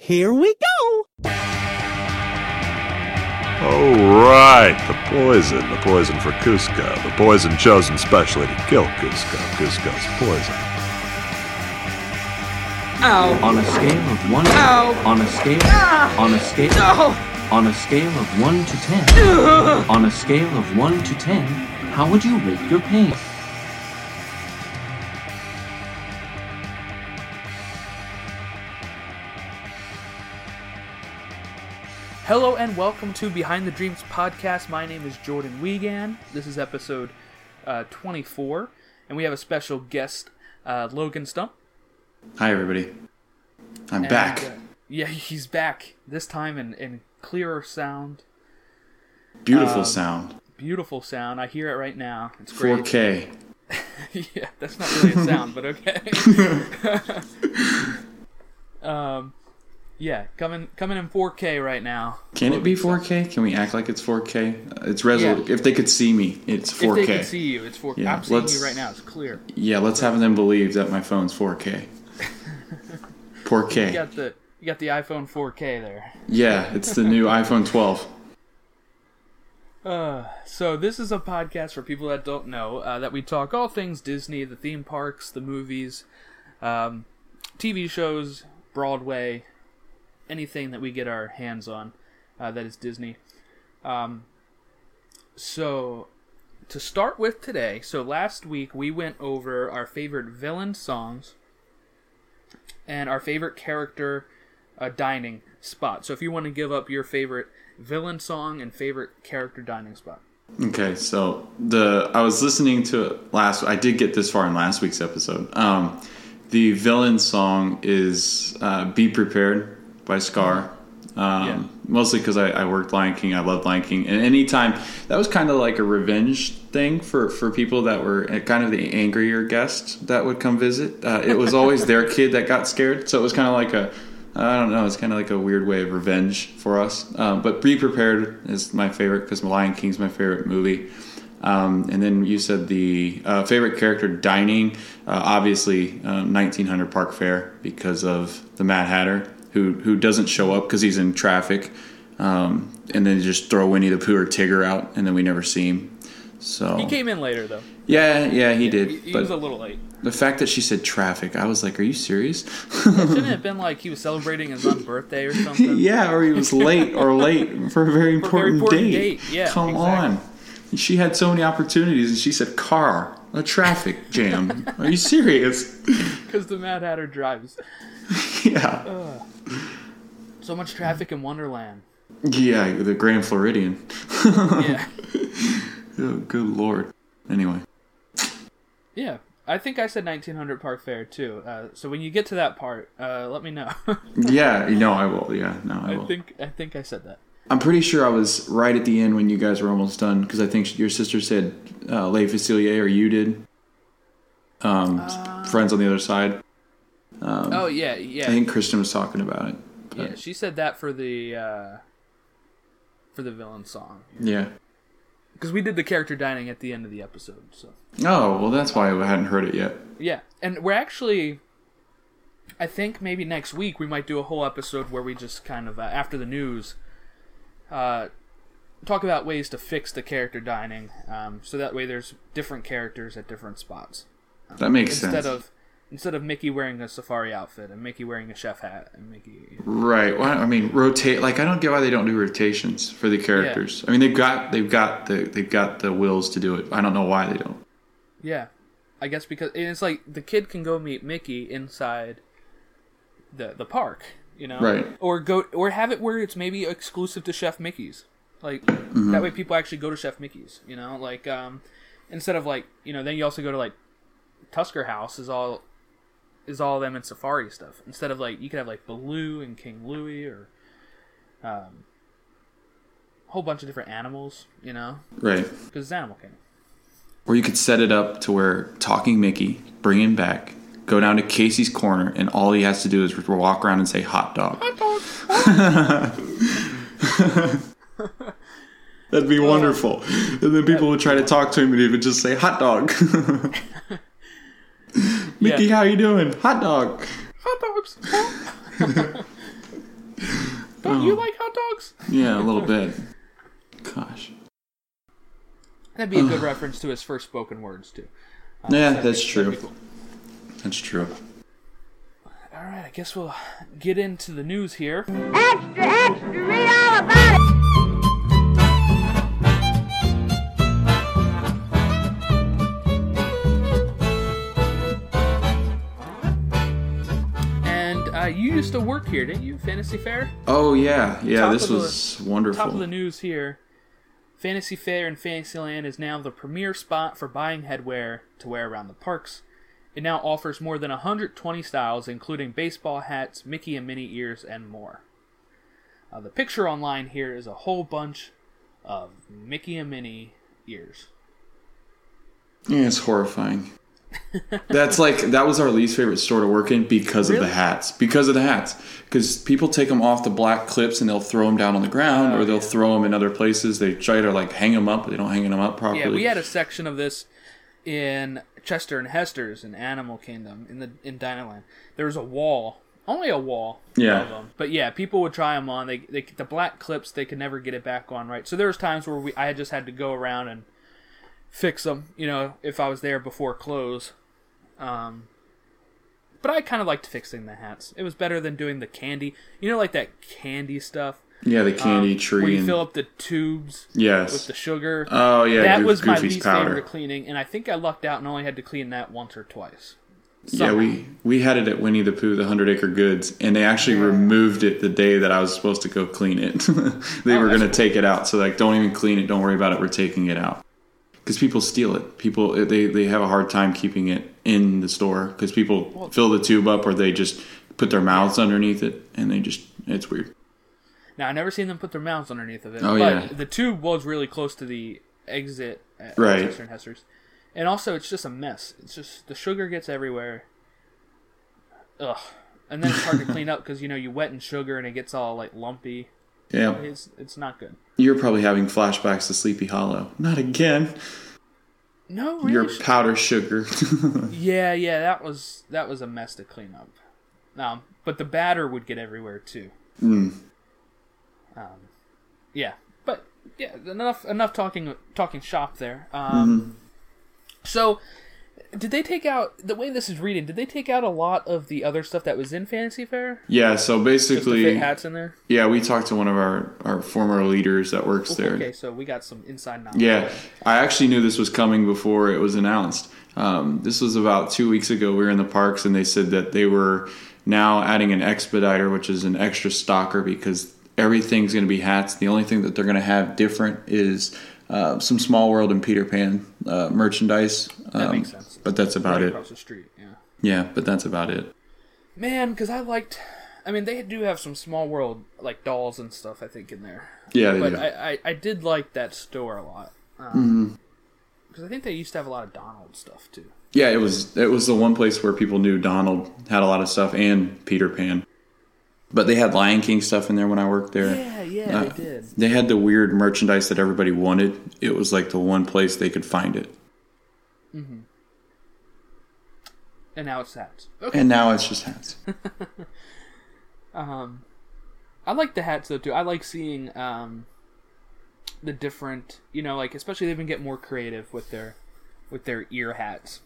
Here we go! Oh, right, the poison. The poison for Kuzco. The poison chosen specially to kill Kuzco. Kuzco's poison. Ow. On a scale of one, Ow. on a scale, Ah. on a scale, No. on a scale of one to ten, on a scale of one to ten, how would you rate your pain? Hello and welcome to Behind the Dreams podcast. My name is Jordan Wiegand. This is episode uh, 24, and we have a special guest, uh, Logan Stump. Hi, everybody. I'm And, back. uh, yeah, he's back this time in, in clearer sound, Beautiful um, sound. beautiful sound. I hear it right now. It's great. 4K. yeah, that's not really a sound, but okay. um, yeah, coming coming in 4K right now. Can it be 4K? Can we act like it's 4K? Uh, It's resolution. Yeah. If they could see me, it's 4K. If they can see you, it's 4K. Yeah, I'm seeing you right now. It's clear. Yeah, let's have them believe that my phone's 4K. 4K. You got the you got the iPhone 4K there. Yeah, it's the new iPhone 12. Uh, so this is a podcast for people that don't know uh, that we talk all things Disney, the theme parks, the movies, um, TV shows, Broadway, anything that we get our hands on uh, that is Disney. Um, so to start with today, so last week we went over our favorite villain songs and our favorite character uh, dining spot. So if you want to give up your favorite villain song and favorite character dining spot. Okay, so the I was listening to it last. I did get this far in last week's episode. Um, the villain song is uh, "Be Prepared" by Scar. Um, Yeah. Mostly because I, I worked Lion King. I love Lion King, and anytime that was kind of like a revenge thing for for people that were kind of the angrier guests that would come visit. Uh, it was always their kid that got scared, so it was kind of like a I don't know. It's kind of like a weird way of revenge for us. Um, but Be Prepared is my favorite because Lion King's my favorite movie. Um, and then you said the uh, favorite character dining, uh, obviously um, 1900 Park Fare because of the Mad Hatter who who doesn't show up because he's in traffic, um, and then just throw Winnie the Pooh or Tigger out, and then we never see him. So He came in later though. yeah, yeah, he did. He, he but was a little late. the fact that she said traffic, I was like, "Are you serious?" Shouldn't it have been like he was celebrating his own birthday or something? yeah, or he was late or late for a very important, important date. date, yeah, come exactly. on. She had so many opportunities, and she said, "Car, a traffic jam." Are you serious? Because the Mad Hatter drives. yeah, So much traffic in Wonderland. yeah, the Grand Floridian. Yeah. Oh, good lord. Anyway, Yeah. I think I said 1900 Park Fare too. Uh, so when you get to that part, uh, let me know. yeah, no, I will. Yeah, no, I I will. think I think I said that. I'm pretty sure I was right at the end when you guys were almost done because I think your sister said uh, Les Facilier or you did. Um, friends on the other side. Oh yeah, yeah, I think Kristen was talking about it. yeah. She said that for the uh, for the villain song Yeah. because we did the character dining at the end of the episode. So Oh well, that's why I hadn't heard it yet. yeah, and we're actually. I think maybe next week we might do a whole episode where we just kind of uh, after the news, uh, talk about ways to fix the character dining, um, so that way there's different characters at different spots That makes instead sense. of instead of Mickey wearing a safari outfit and Mickey wearing a chef hat and Mickey. right. Well, I mean, rotate. Like I don't get why they don't do rotations for the characters. Yeah. I mean, they've got they've got the they've got the wills to do it. I don't know why they don't. Yeah, I guess because it's like the kid can go meet Mickey inside the the park, you know, Right. Or go or have it where it's maybe exclusive to Chef Mickey's, like Mm-hmm. that way people actually go to Chef Mickey's, you know, like um instead of like you know then you also go to like Tusker House is all is all them and safari stuff instead of like you could have like Baloo and King Louie or um a whole bunch of different animals, you know, Right. because it's Animal Kingdom. Or you could set it up to where talking Mickey, bring him back, go down to Casey's corner, and all he has to do is walk around and say hot dog. Hot dog. That'd be wonderful. And then people would try to talk to him and he would just say hot dog. Mickey, Yeah. how you doing? Hot dog. Hot dogs. Don't you like hot dogs? Yeah, a little bit. Gosh. That'd be a good reference to his first spoken words too. Uh, Yeah, that's true. cool. That's true. All right, I guess we'll get into the news here. Extra, extra, read all about it. And uh, you used to work here, didn't you? Fantasy Fair. Oh yeah, yeah. Top this of the- was wonderful. Top of the news here. Fantasy Fair in Fantasyland is now the premier spot for buying headwear to wear around the parks. It now offers more than 120 styles, including baseball hats, Mickey and Minnie ears, and more. Uh, the picture online here is a whole bunch of Mickey and Minnie ears. Yeah, it's horrifying. That's like that was our least favorite store to work in because of the hats. Because of the hats. Because people take them off the black clips and they'll throw them down on the ground, Oh, or they'll yeah. throw them in other places. They try to like hang them up, but they don't hang them up properly. Yeah, we had a section of this in Chester and Hester's in Animal Kingdom in the in Dinoland. There was a wall, only a wall. Yeah. Of them. But yeah, people would try them on. They, they the black clips they could never get it back on right. So there was times where we I just had to go around and fix them. You know, if I was there before close. Um, but I kind of liked fixing the hats. It was better than doing the candy. You know, like that candy stuff. Yeah, the candy um, tree where you and fill up the tubes Yes. with the sugar oh yeah, that Goof- was my Goofy's least powder. favorite cleaning, and I think I lucked out and only had to clean that once or twice. Yeah, we we had it at Winnie the Pooh, the Hundred Acre Goods, and they actually removed it the day that I was supposed to go clean it. they Oh, were going to take it out, so like, don't even clean it. Don't worry about it. We're taking it out because people steal it. People they they have a hard time keeping it in the store because people fill the tube up or they just put their mouths underneath it, and they just it's weird. Now I never seen them put their mouths underneath of it. Oh, but yeah. the tube was really close to the exit at Right. Chester and Hester's, and also it's just a mess. It's just the sugar gets everywhere. Ugh, and then it's hard to clean up because you know you wet in sugar and it gets all like lumpy. Yeah, It's it's not good. you're probably having flashbacks to Sleepy Hollow. Not again. No, really. Your powder sugar. Yeah, yeah, that was that was a mess to clean up. Um, but the batter would get everywhere too. Mm. Um, yeah, but yeah, enough enough talking talking shop there. Um, Mm-hmm. So, did they take out the way this is reading? Did they take out a lot of the other stuff that was in Fantasy Fair? yeah, so basically, hats in there. Yeah, we talked to one of our, our former leaders that works there. Okay, so we got some inside knowledge. Yeah, I actually knew this was coming before it was announced. Um, this was about two weeks ago. We were in the parks, and they said that they were now adding an expediter, which is an extra stalker because everything's going to be hats. The only thing that they're going to have different is uh, some Small World and Peter Pan uh, merchandise. That Um, makes sense. But that's about Right it. across the street. Yeah. Yeah, but that's about it. Man, because I liked. I mean, they do have some small world like dolls and stuff. I think in there. Yeah, they but do. I, I, I did like that store a lot. Because Mm-hmm. I think they used to have a lot of Donald stuff too. Yeah, it was it was the one place where people knew Donald had a lot of stuff and Peter Pan. But they had Lion King stuff in there when I worked there. Yeah, yeah, Uh, they did. They had the weird merchandise that everybody wanted. It was like the one place they could find it. Mhm. And now it's hats. Okay. And now it's just hats. Um, I like the hats though too. I like seeing um, the different, you know, like especially they've been getting more creative with their with their ear hats.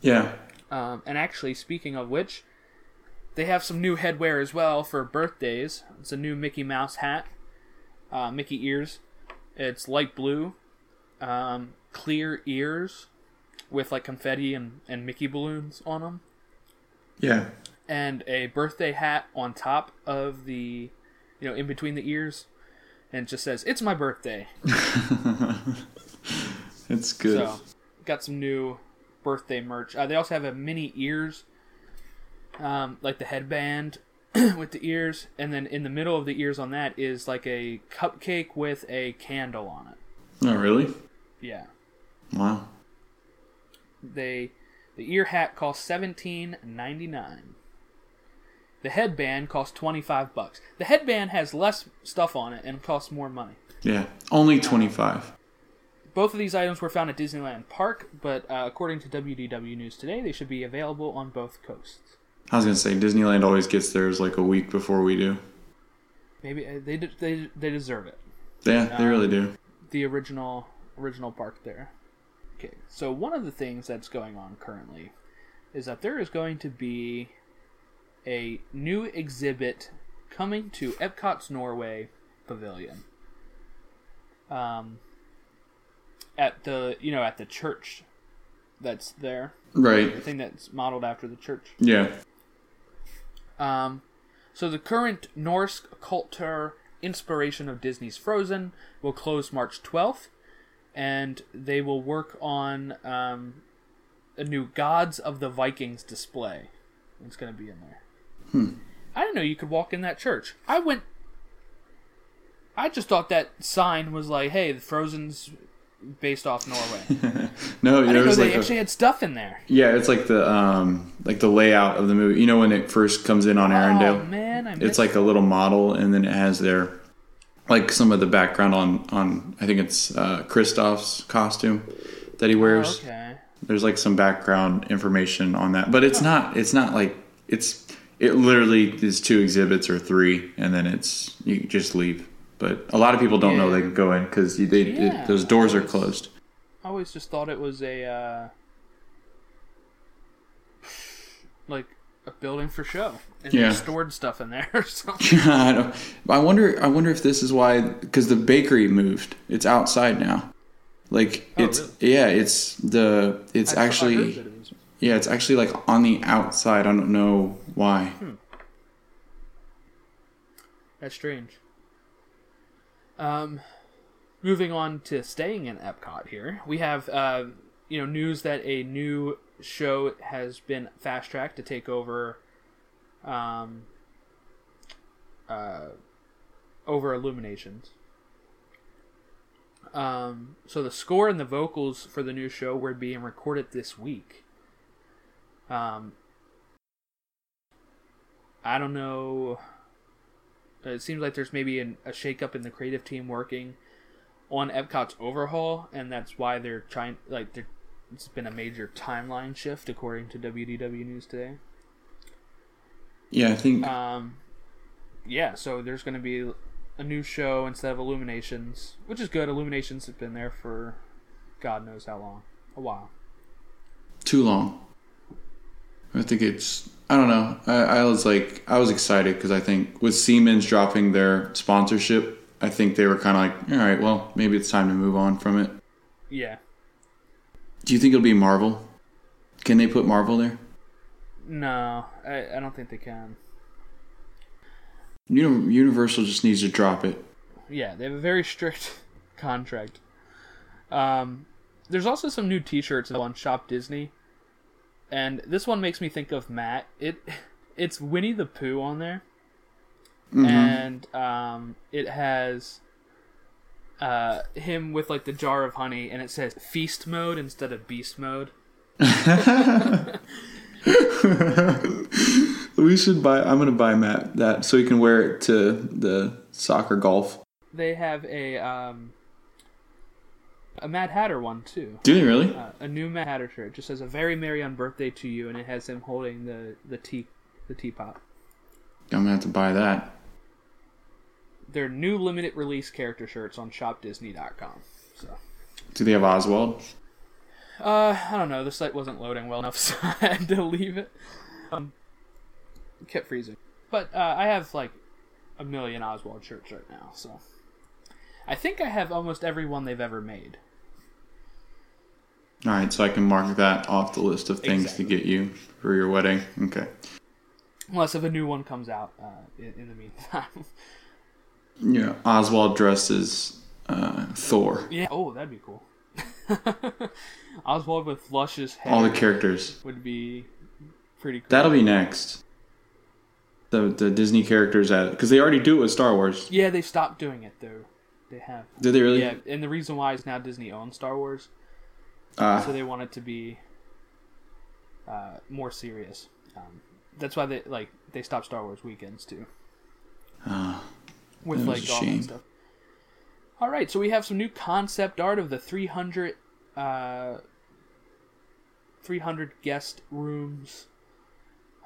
Yeah. Um, and actually, speaking of which, they have some new headwear as well for birthdays. It's a new Mickey Mouse hat, uh, Mickey ears. It's light blue, um, clear ears with like confetti and, and Mickey balloons on them, Yeah. and a birthday hat on top of the, you know, in between the ears, and it just says "It's my birthday." It's good. So, got some new birthday merch. Uh, they also have a mini ears, um, like the headband with the ears, and then in the middle of the ears on that is like a cupcake with a candle on it. Oh, really? Yeah, Wow. they the ear hat costs seventeen ninety nine. The headband costs twenty five bucks. The headband has less stuff on it and costs more money. Yeah. Only 25. Both of these items were found at Disneyland Park, but uh, according to WDW News today, they should be available on both coasts. I was to say, Disneyland always gets theirs like a week before we do. Maybe uh, they they they deserve it. Yeah, they really do. The original original park there. Okay, so one of the things that's going on currently is that there is going to be a new exhibit coming to Epcot's Norway Pavilion. Um, at the you know at the church that's there, right? the thing that's modeled after the church. Yeah. Um, so the current Norse occult tour inspiration of Disney's Frozen will close March 12th, and they will work on um, a new Gods of the Vikings display. It's going to be in there. I didn't know you could walk in that church. I went. I just thought that sign was like, "Hey, the Frozen's based off Norway." No, I know they like a- actually had stuff in there. yeah, it's like the um like the layout of the movie. You know when it first comes in on Oh Arendelle, man, I it's like a little model, and then it has their like some of the background on on I think it's uh, Kristoff's costume that he Oh, wears. okay. There's like some background information on that, but it's not. It's not like it's. It literally is two exhibits or three, and then it's you just leave. But a lot of people don't know they can go in because they Yeah. those doors are closed. I always just thought it was a uh, like a building for show, and Yeah. they stored stuff in there. or something. I don't. I wonder. I wonder if this is why because the bakery moved. It's outside now. Like Oh, it's really? yeah. It's the it's I- I actually that it yeah. It's actually like on the outside. I don't know why. Hmm. That's strange. Um, moving on to staying in Epcot here, we have uh, you know news that a new show has been fast tracked to take over, um, uh, over Illuminations. Um, so the score and the vocals for the new show were being recorded this week. Um, I don't know. It seems like there's maybe an, a shakeup in the creative team working on Epcot's overhaul, and that's why they're trying. Like, they're, it's been a major timeline shift, according to WDW News today. Yeah, I think Um, yeah, so there's going to be a new show instead of Illuminations, which is good. Illuminations have been there for God knows how long, a while. too long. I think it's. I don't know. I, I was like, I was excited because I think with Siemens dropping their sponsorship, I think they were kind of like, all right, well, maybe it's time to move on from it. Yeah, Do you think it'll be Marvel? Can they put Marvel there? no, I, I don't think they can. Uni- Universal just needs to drop it. Yeah, they have a very strict contract. Um, there's also some new T-shirts on Shop Disney, and this one makes me think of Matt. It it's Winnie the Pooh on there, and um, it has uh, him with like the jar of honey, and it says feast mode instead of beast mode. We should buy. I'm gonna buy Matt that so he can wear it to the soccer golf. They have a um, a Mad Hatter one too. Do they really? uh, a new Mad Hatter shirt. It just says "A very merry on birthday to you," and it has him holding the the tea the teapot. I'm gonna have to buy that. They're new limited release character shirts on ShopDisney.com. So, Do they have Oswald? uh, I don't know. The site wasn't loading well enough, so I had to leave it. Um, it kept freezing. But uh, I have like a million Oswald shirts right now, so I think I have almost every one they've ever made. All right, so I can mark that off the list of things Exactly. to get you for your wedding. Okay. Unless if a new one comes out uh, in, in the meantime. Yeah, Oswald dresses uh, Thor. Yeah. Oh, that'd be cool. Oswald with luscious hair All the characters. would be pretty cool. That'll be next. The the Disney characters at because they already do it with Star Wars. Yeah, they stopped doing it though. They have. Did they really? Yeah, and the reason why is now Disney owns Star Wars, Ah, so they want it to be uh, more serious. Um, that's why they like they stopped Star Wars weekends too, ah. with like all that stuff. All right, so we have some new concept art of the 300, uh, 300 guest rooms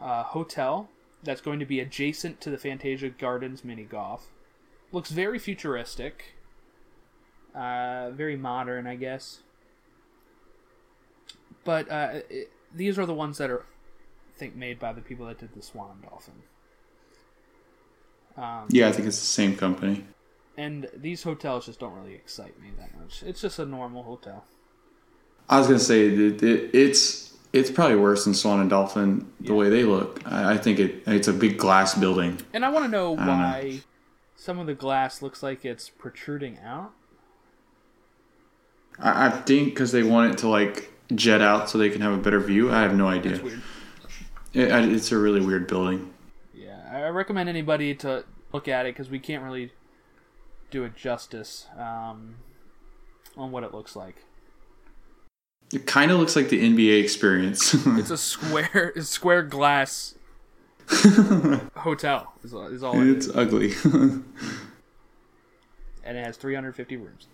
uh, hotel that's going to be adjacent to the Fantasia Gardens mini golf. looks very futuristic, uh, very modern, I guess. But uh, it, these are the ones that are, I think, made by the people that did the Swan and Dolphin. Um, Yeah, I think it's the same company. and these hotels just don't really excite me that much. It's just a normal hotel. I was gonna say it, it's it's probably worse than Swan and Dolphin the way they look. I, I think it it's a big glass building. And I want to know don't know. why some of the glass looks like it's protruding out. I, I think because they want it to like jet out so they can have a better view. I have no idea. It's weird. It, it's a really weird building. Yeah, I recommend anybody to look at it because we can't really do it justice um, on what it looks like. It kind of looks like the NBA experience. It's a square, it's square glass hotel. Is, is all it it's is, ugly. and it has 350 rooms.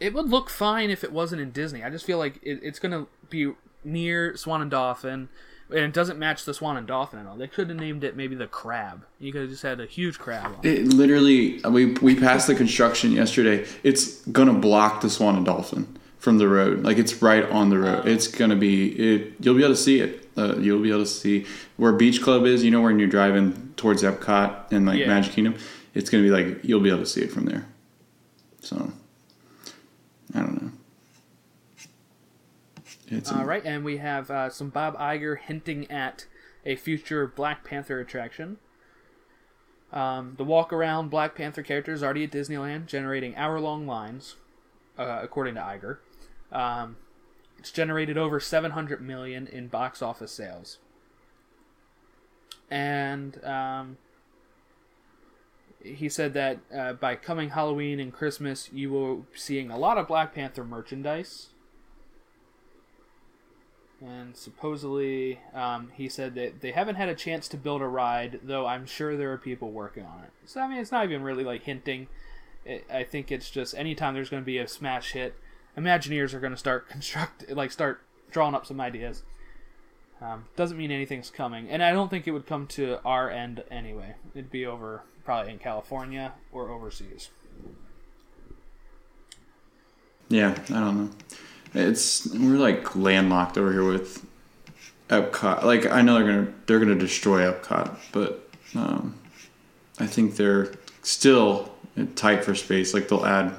It would look fine if it wasn't in Disney. I just feel like it, it's gonna be near Swan and Dolphin, and it doesn't match the Swan and Dolphin at all. They could have named it maybe the Crab. You could have just had a huge crab. On it. it literally we we passed the construction yesterday. It's gonna block the Swan and Dolphin from the road. Like it's right on the road. It's gonna be it. You'll be able to see it. Uh, you'll be able to see where Beach Club is. You know when you're driving towards Epcot and like Yeah. Magic Kingdom. It's gonna be like you'll be able to see it from there. So I don't know. It's All right, and we have uh, some Bob Iger hinting at a future Black Panther attraction. Um, the walk around Black Panther character is already at Disneyland, generating hour long lines, uh, according to Iger. Um, it's generated over 700 million in box office sales. And um, he said that uh, by coming Halloween and Christmas, you will be seeing a lot of Black Panther merchandise. And supposedly, um, he said that they haven't had a chance to build a ride, though I'm sure there are people working on it. So, I mean, it's not even really like hinting. It, I think it's just anytime there's going to be a smash hit, Imagineers are going to start construct, like start drawing up some ideas. Um, doesn't mean anything's coming, and I don't think it would come to our end anyway. It'd be over probably in California or overseas. Yeah, I don't know. It's we're like landlocked over here with Epcot. Like I know they're gonna they're gonna destroy Epcot, but um, I think they're still tight for space. Like they'll add.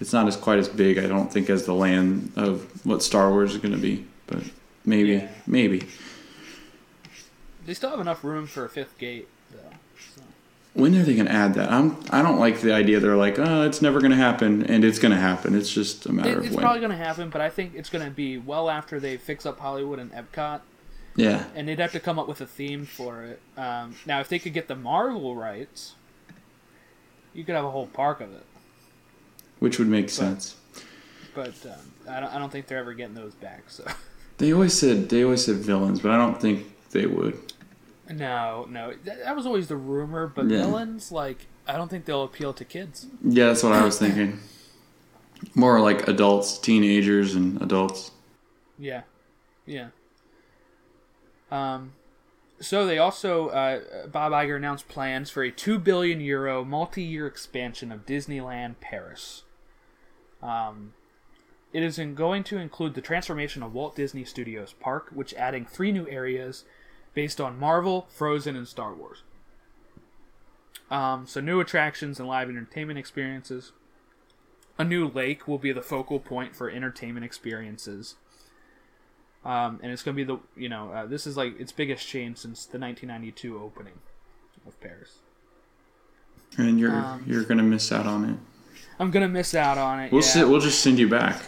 It's not as quite as big, I don't think, as the land of what Star Wars is gonna be. But maybe, Yeah. maybe. They still have enough room for a fifth gate, though. So. When are they gonna add that? I'm. I don't like the idea. They're like, oh, it's never gonna happen, and it's gonna happen. It's just a matter It, of it's when. probably going to happen, but I think it's going to be well after they fix up Hollywood and Epcot, yeah. and they'd have to come up with a theme for it. Um, now, if they could get the Marvel rights, you could have a whole park of it. Which would make sense. But um, I, don't, I don't think they're ever getting those back. So They always said they always said villains, but I don't think they would. No, no, that, that was always the rumor. But Yeah. villains, like, I don't think they'll appeal to kids. Yeah, that's what I was thinking. More like adults, teenagers, and adults. Yeah, yeah. Um, so they also uh, Bob Iger announced plans for a two billion euro multi-year expansion of Disneyland Paris. Um, it is in going to include the transformation of Walt Disney Studios Park, which adding three new areas based on Marvel, Frozen, and Star Wars. Um, so new attractions and live entertainment experiences. A new lake will be the focal point for entertainment experiences. Um, and it's going to be the you know uh, this is like its biggest change since the 1992 opening of Paris. And you're Um, you're gonna miss out on it. I'm gonna miss out on it. We'll yeah. si- we'll just send you back.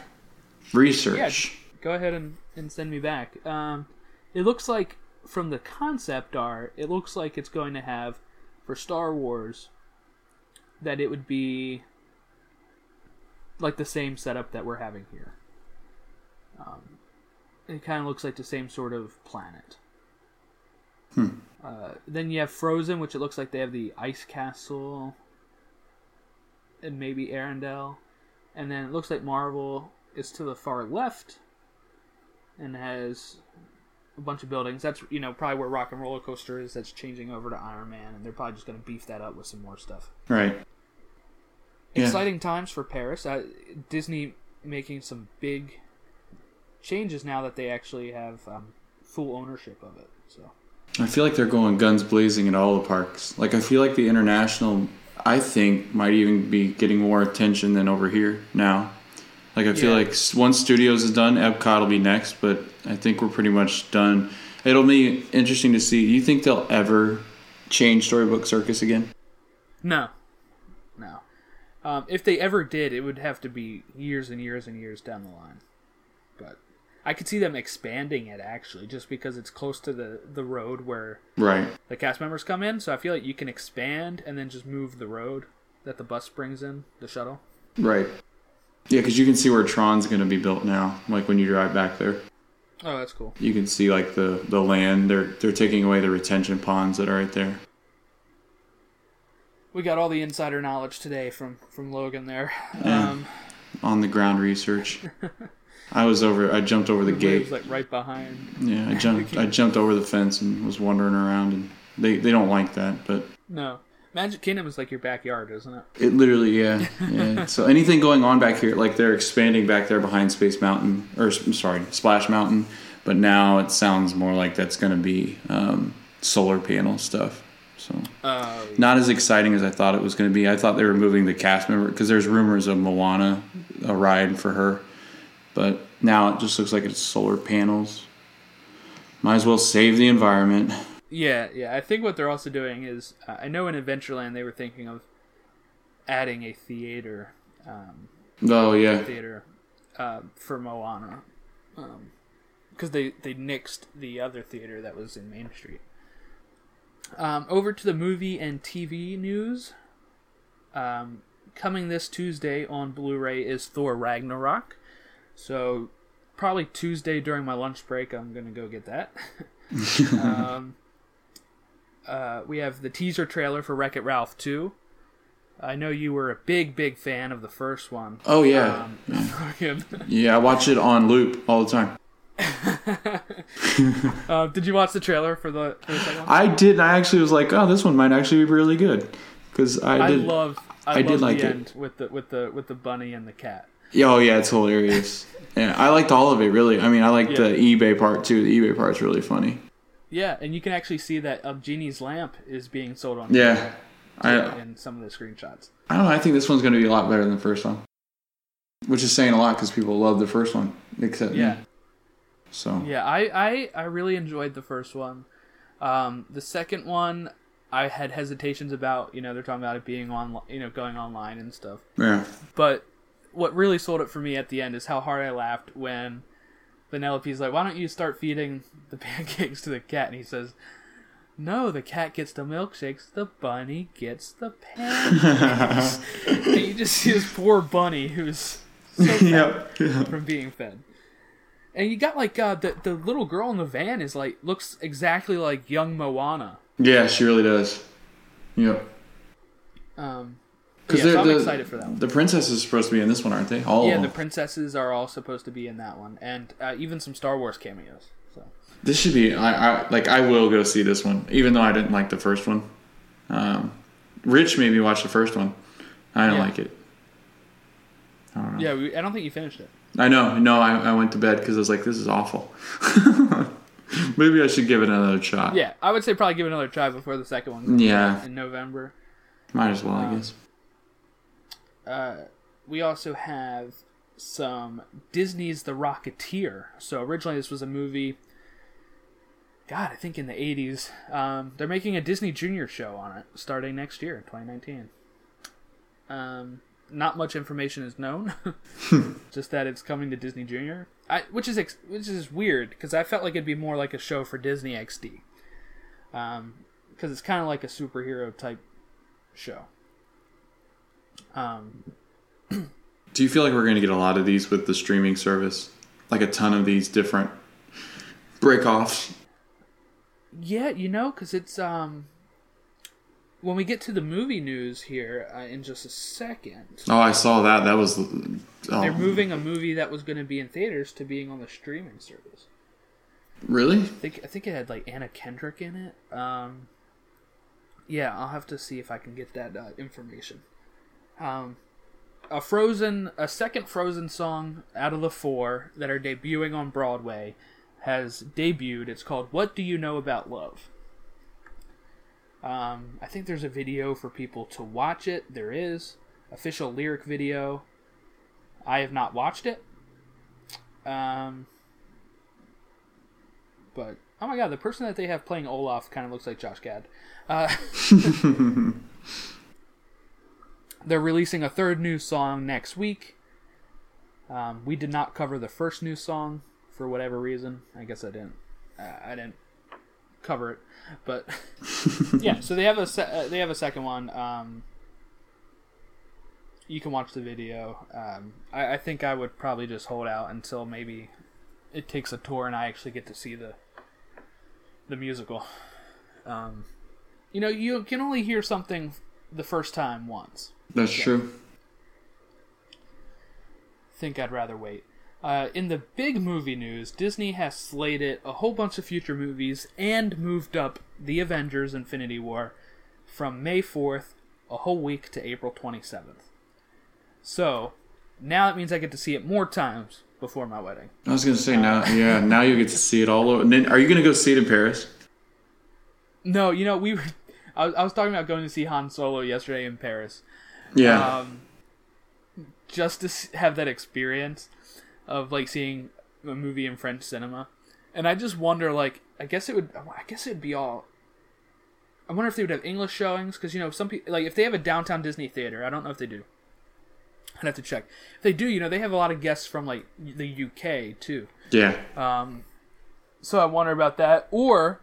Research. Yeah, Go ahead and, and send me back. Um, it looks like from the concept art, it looks like it's going to have for Star Wars that it would be like the same setup that we're having here. Um, it kind of looks like the same sort of planet. Uh, then you have Frozen, which it looks like they have the ice castle, and maybe Arendelle, and then it looks like Marvel is to the far left, and has a bunch of buildings. That's you know probably where Rock and Roller Coaster is. That's changing over to Iron Man, and they're probably just going to beef that up with some more stuff. Right. Yeah. Exciting times for Paris. Uh, Disney making some big changes now that they actually have um, full ownership of it. So I feel like they're going guns blazing at all the parks. Like I feel like the international, I think, might even be getting more attention than over here now. Like I feel Yeah. like once Studios is done, Epcot will be next, but I think we're pretty much done. It'll be interesting to see. Do you think they'll ever change Storybook Circus again? no, no. Um, if they ever did, it would have to be years and years and years down the line. But I could see them expanding it actually, just because it's close to the the road where Right. the cast members come in. So I feel like you can expand and then just move the road that the bus brings in, the shuttle. Right. Yeah, because you can see where Tron's going to be built now. Like when you drive back there, Oh, that's cool. you can see like the the land. They're they're taking away the retention ponds that are right there. We got all the insider knowledge today from from Logan there. Yeah. Um, on the ground research. I was over. I jumped over the He gate. like right behind. Yeah, I jumped. I jumped over the fence and was wandering around, and they they don't like that. But No, Magic Kingdom is like your backyard, isn't it? it literally, yeah, yeah. so anything going on back here, like they're expanding back there behind Space Mountain, or I'm sorry, Splash Mountain. But now it sounds more like that's going to be um, solar panel stuff. So Uh, not as exciting as I thought it was going to be. I thought they were moving the cast member because there's rumors of Moana, a ride for her, but now it just looks like it's solar panels. Might as well save the environment. yeah, yeah. I think what they're also doing is, uh, I know in Adventureland they were thinking of adding a theater, um, Oh yeah, theater uh, for Moana, because they they nixed the other theater that was in Main Street. Um, over to the movie and TV news. Um, coming this Tuesday on Blu-ray is Thor Ragnarok. So probably Tuesday during my lunch break, I'm gonna go get that. um, uh, we have the teaser trailer for Wreck It Ralph 2. I know you were a big, big fan of the first one. oh yeah, Um, yeah. I watch it on loop all the time. uh, did you watch the trailer for the, for the second one? I did. and I actually was like, oh, this one might actually be really good because I I did. love. I, I did like the it. with the with the with the bunny and the cat. Yeah, oh yeah, it's hilarious. yeah, I liked all of it really. I mean, I liked the eBay part too. The eBay part's really funny. Yeah, and you can actually see that um, Genie's lamp is being sold on Yeah, I in some of the screenshots. I don't know. I think this one's going to be a lot better than the first one, which is saying a lot because people love the first one, except me. Yeah, So yeah. I I, I really enjoyed the first one. Um, the second one, I had hesitations about. You know, they're talking about it being on, you know, going online and stuff. yeah, But what really sold it for me at the end is how hard I laughed when Vanellope's like, "Why don't you start feeding the pancakes to the cat?" And he says, "No, the cat gets the milkshakes. The bunny gets the pancakes." and you just see this poor bunny who's so Yep. from being fed. And you got like uh, the the little girl in the van is like looks exactly like young Moana. yeah. She really does. Yep. Um, Because yeah, so I'm excited for that one. The princess is supposed to be in this one, aren't they? All Yeah, the princesses are all supposed to be in that one, and uh, even some Star Wars cameos. So This should be. I, I like. I will go see this one, even though I didn't like the first one. Um, Rich made me watch the first one. I didn't Yeah. like it. I don't know. yeah, we, I don't think you finished it. I know. No, I, I went to bed because I was like, this is awful. Maybe I should give it another shot. Yeah, I would say probably give it another try before the second one. Yeah. in November. Might as well, Um, I guess. Uh, we also have some Disney's The Rocketeer. So originally this was a movie. God, I think in the '80s. Um, they're making a Disney Junior show on it starting next year, 2019. Um, not much information is known, just that it's coming to Disney Junior, I, which is ex- which is weird because I felt like it'd be more like a show for Disney XD, because it's kind of like a superhero type show. Um, Do you feel like we're going to get a lot of these with the streaming service? Like a ton of these different break-offs? Yeah, you know, because it's um. When we get to the movie news here uh, in just a second, Oh, I saw that. That was. Oh, they're moving a movie that was going to be in theaters to being on the streaming service. Really? I think I think it had like Anna Kendrick in it. Um, yeah, I'll have to see if I can get that uh, information. Um, a Frozen, a second Frozen song out of the four that are debuting on Broadway has debuted. It's called "What Do You Know About Love." Um, I think there's a video for people to watch it. There is official lyric video. I have not watched it. Um, but oh my god, the person that they have playing Olaf kind of looks like Josh Gad. Uh, they're releasing a third new song next week. Um, we did not cover the first new song for whatever reason. I guess I didn't. Uh, I didn't cover it, but yeah. So they have a se- uh, they have a second one. Um, you can watch the video. Um, I, I think I would probably just hold out until maybe it takes a tour and I actually get to see the the musical. Um, you know, you can only hear something the first time once. That's true. Think I'd rather wait. Uh, in the big movie news, Disney has slated a whole bunch of future movies and moved up The Avengers Infinity War from May 4th a whole week to April 27th. So, now it means I get to see it more times before my wedding. I was gonna say now, yeah, now you get to see it all over. And then, are you gonna go see it in Paris? No, you know, we were, I, was- I was talking about going to see Han Solo yesterday in Paris. Yeah, um, just to have that experience of like seeing a movie in French cinema, and I just wonder, like, I guess it would, I guess it'd be all. I wonder if they would have English showings because you know some people like if they have a downtown Disney theater. I don't know if they do. I'd have to check. If they do, you know, they have a lot of guests from like the UK too. yeah. Um, so I wonder about that, or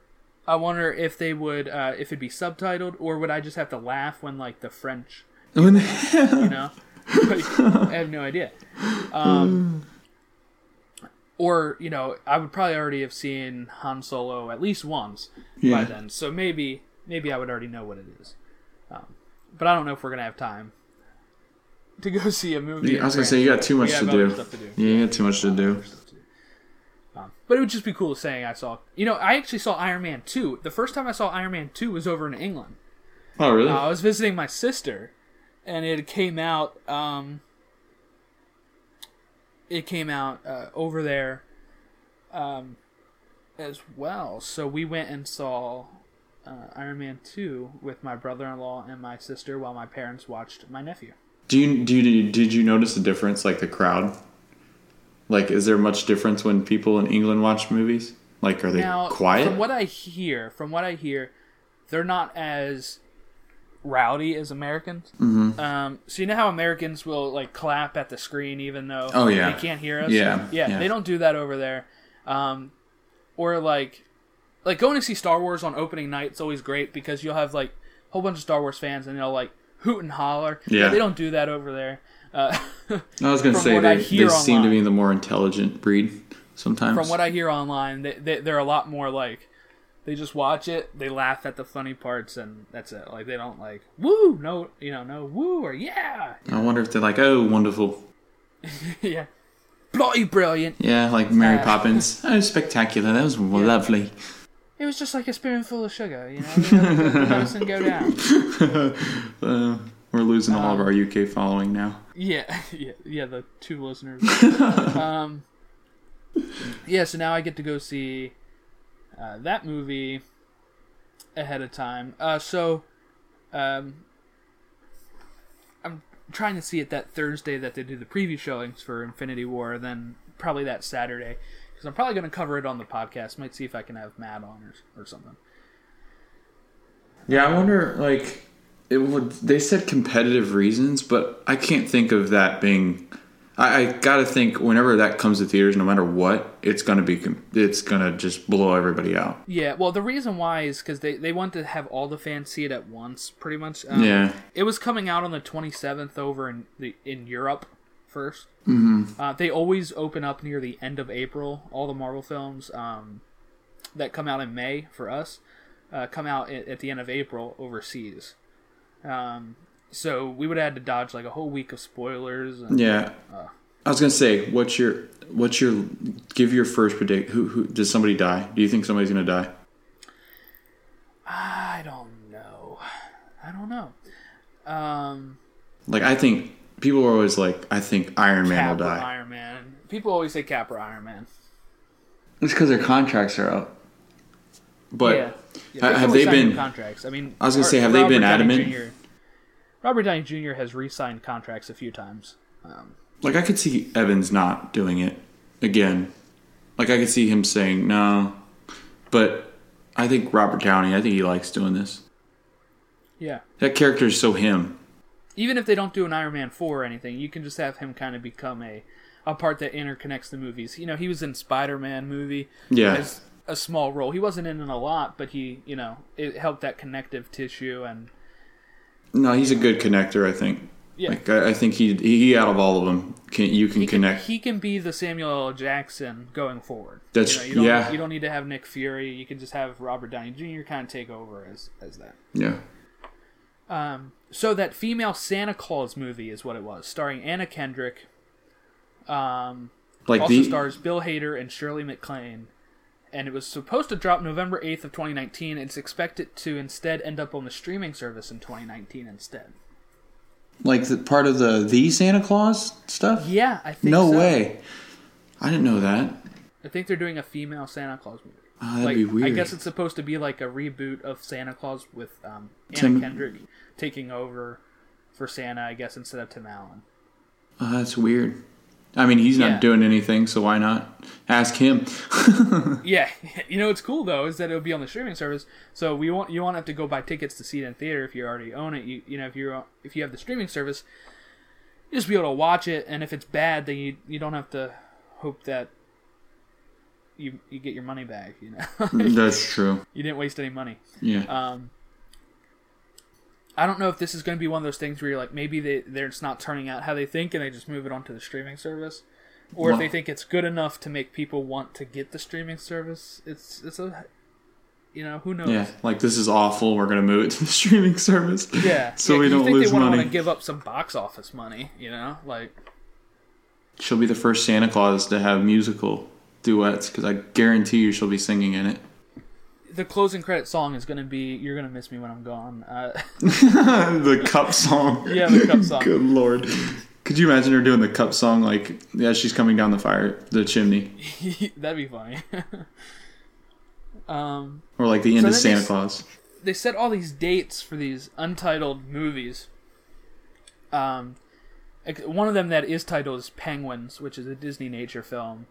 I wonder if they would, uh, if it'd be subtitled, or would I just have to laugh when like the French you know Like, i have no idea um, or you know i would probably already have seen han solo at least once Yeah. by then so maybe maybe i would already know what it is um, but i don't know if we're gonna have time to go see a movie I was gonna say you got too much to do. to do. Yeah, you got too much to do. Um, but it would just be cool saying I saw. You know, I actually saw Iron Man two. The first time I saw Iron Man two was over in England. Oh, really? Uh, I was visiting my sister, and it came out. Um, it came out uh, over there, um, as well. So we went and saw uh, Iron Man two with my brother-in-law and my sister, while my parents watched my nephew. Do you do you did you notice the difference, like the crowd? Like, is there much difference when people in England watch movies? Like, are they Now, quiet? from what I hear, from what I hear, they're not as rowdy as Americans. Mm-hmm. Um, so you know how Americans will like clap at the screen even though Oh, yeah. they can't hear us. Yeah, yeah, yeah. they don't do that over there. Um, or like, like going to see Star Wars on opening night is always great because you'll have like a whole bunch of Star Wars fans and they'll like hoot and holler. Yeah. they don't do that over there. Uh, I was gonna say they, they seem to be the more intelligent breed sometimes. from what I hear online, they, they they're a lot more like they just watch it, they laugh at the funny parts, and that's it. Like they don't like woo, no, you know, no woo or yeah, I wonder if they're like, oh, wonderful. yeah, bloody brilliant. Yeah, like Mary Uh, Poppins. Oh, spectacular. That was lovely. It was just like a spoonful of sugar, you know. You know the medicine go down. Uh, we're losing all of Um, our UK following now. Yeah, yeah, yeah. The two listeners. um, yeah. So now I get to go see uh, that movie ahead of time. Uh, so, um, I'm trying to see it that Thursday that they do the preview showings for Infinity War, then probably that Saturday because I'm probably going to cover it on the podcast. Might see if I can have Matt on or, or something. Yeah, I wonder, like, it would. They said competitive reasons, but I can't think of that being. I, I got to think whenever that comes to theaters, no matter what, it's gonna be. It's gonna just blow everybody out. Yeah, well, the reason why is because they, they want to have all the fans see it at once, pretty much. Um, Yeah. It was coming out on the 27th over in the in Europe 1st Mm-hmm. Uh, they always open up near the end of April. All the Marvel films um, that come out in May for us uh, come out at, at the end of April overseas. Um, so we would have had to dodge like a whole week of spoilers. And, Yeah. I was gonna say, what's your what's your give your first predict? Who who does somebody die? Do you think somebody's gonna die? I don't know. I don't know. Um, Like I think people are always like, I think Iron Man Cap will or die. Iron Man. People always say Cap or Iron Man. It's because their contracts are up. But yeah. Yeah, they've they been? contracts? I mean, I was gonna Ar- say, have they been Downey adamant? Robert Downey Jr. has re-signed contracts a few times. Um, Like I could see Evans not doing it again. Like I could see him saying no, but I think Robert Downey. I think he likes doing this. yeah. That character is so him. Even if they don't do an Iron Man four or anything, you can just have him kind of become a a part that interconnects the movies. You know, he was in Spider Man movie. Yeah. as a small role. He wasn't in it a lot, but he, you know, it helped that connective tissue and No, he's a good connector. I think. Yeah. Like I, I think he he out of all of them can you can he can, connect. he can be the Samuel L. Jackson going forward. That's- you, know, you don't, yeah. You don't need to have Nick Fury. You can just have Robert Downey Jr. kind of take over as as that. yeah. Um, so that female Santa Claus movie is what it was, starring Anna Kendrick. Um, Like also the stars Bill Hader and Shirley MacLaine. And it was supposed to drop November 8th of 2019. It's expected to instead end up on the streaming service in 2019 instead. like the part of the the Santa Claus stuff. Yeah, I think No so. way. I didn't know that. I think they're doing a female Santa Claus movie. Oh, that'd like, be weird. I guess it's supposed to be like a reboot of Santa Claus with um, Anna Tim- Kendrick taking over for Santa, I guess, instead of Tim Allen. Oh, that's weird. I mean, he's Yeah. not doing anything, so why not ask him? Yeah, you know what's cool though is that it'll be on the streaming service, so we won't you won't have to go buy tickets to see it in theater if you already own it. You you know if you if you have the streaming service, you just be able to watch it, and if it's bad, then you you don't have to hope that you you get your money back. You know, that's true. you didn't waste any money. Yeah. Um, I don't know if this is going to be one of those things where you're like maybe they they're it's not turning out how they think and they just move it onto the streaming service, or if they think it's good enough to make people want to get the streaming service. It's it's a you know who knows. yeah. Like this is awful. We're gonna move it to the streaming service. Yeah, So yeah, we don't lose money. wanna give up some box office money, you know, like She'll be the first Santa Claus to have musical duets because I guarantee you she'll be singing in it. The closing credit song is going to be "You're Gonna Miss Me When I'm Gone." Uh, the cup song. yeah, the cup song. Good lord. Could you imagine her doing the cup song like as she's coming down the fire, the chimney, That'd be funny. um. or like the end So of Santa they- Claus? they set all these dates for these untitled movies. Um, one of them that is titled is Penguins, which is a Disney nature film,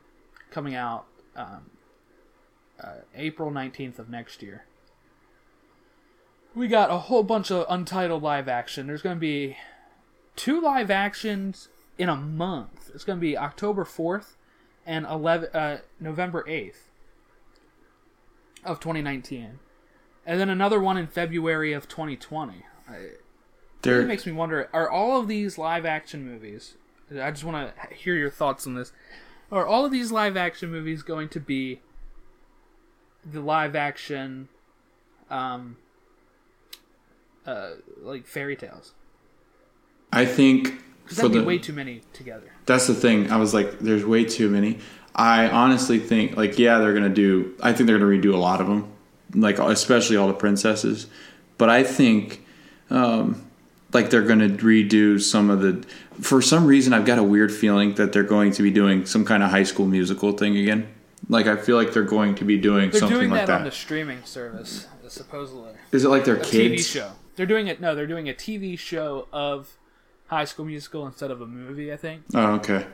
coming out um, uh, April nineteenth of next year. We got a whole bunch of untitled live action. There's going to be two live actions in a month. It's going to be October fourth and eleven uh, November eighth of 2019 and then another one in February of 2020. I, it There, makes me wonder: Are all of these live action movies? I just want to hear your thoughts on this. Are all of these live action movies going to be the live action, um, uh, like fairy tales? I think for that'd be the way too many together. That's the thing. I was like, there's way too many. I honestly think, like, yeah, they're gonna do. I think they're gonna redo a lot of them, like especially all the princesses. But I think, um, like, they're gonna redo some of the. For some reason, I've got a weird feeling that they're going to be doing some kind of High School Musical thing again. Like, I feel like they're going to be doing They're something doing like that, that. on the streaming service, supposedly. Is it like their a kids? TV show. They're doing it. No, they're doing a TV show of High School Musical instead of a movie. I think. Oh, okay.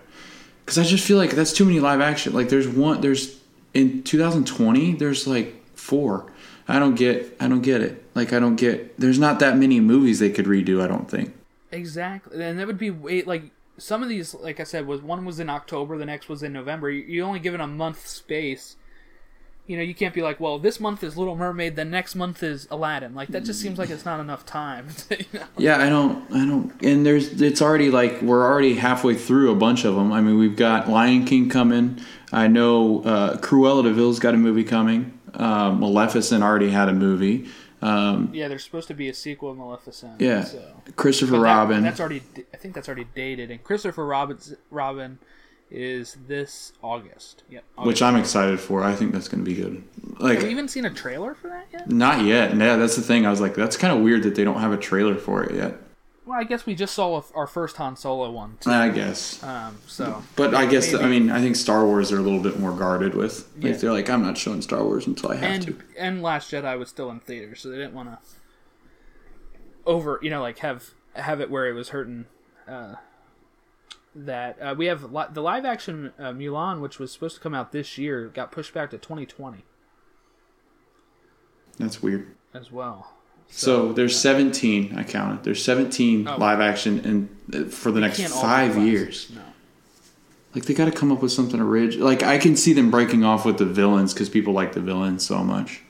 Because I just feel like that's too many live action. Like there's one, there's in 2020, there's like four. I don't get, I don't get it. Like I don't get. There's not that many movies they could redo. I don't think. Exactly, and that would be wait like some of these. Like I said, was one was in October, the next was in November. You, only given a month space. You know, you can't be like, well, this month is Little Mermaid, the next month is Aladdin. Like that just seems like it's not enough time. you know? Yeah, I don't, I don't. And there's, it's already like we're already halfway through a bunch of them. I mean, we've got Lion King coming. I know uh, Cruella de Vil's got a movie coming. Uh, Maleficent already had a movie. Um, Yeah, there's supposed to be a sequel of Maleficent. Yeah. So. Christopher that- Robin. That's already. I think that's already dated, and Christopher Robin's Robin is this August. Yep. August. which I'm excited for. I think that's going to be good. Like, Have you even seen a trailer for that yet? not yet. Yeah, that's the thing. I was like, that's kind of weird that they don't have a trailer for it yet. Well, I guess we just saw our first Han Solo one. Too. I guess. Um. So. But I guess maybe- I mean I think Star Wars are a little bit more guarded with. Like Yeah. they're like I'm not showing Star Wars until I have and to. and Last Jedi was still in theaters, so they didn't want to over, you know, like have have it where it was hurting. Uh, that uh, we have li- the live action uh, Mulan, which was supposed to come out this year, got pushed back to 2020 That's weird. as well. So there's 17. I counted. There's 17 Oh. live action and uh, for the next Can't all be five years. No. Like they got to come up with something original. Like I can see them breaking off with the villains because people like the villains so much.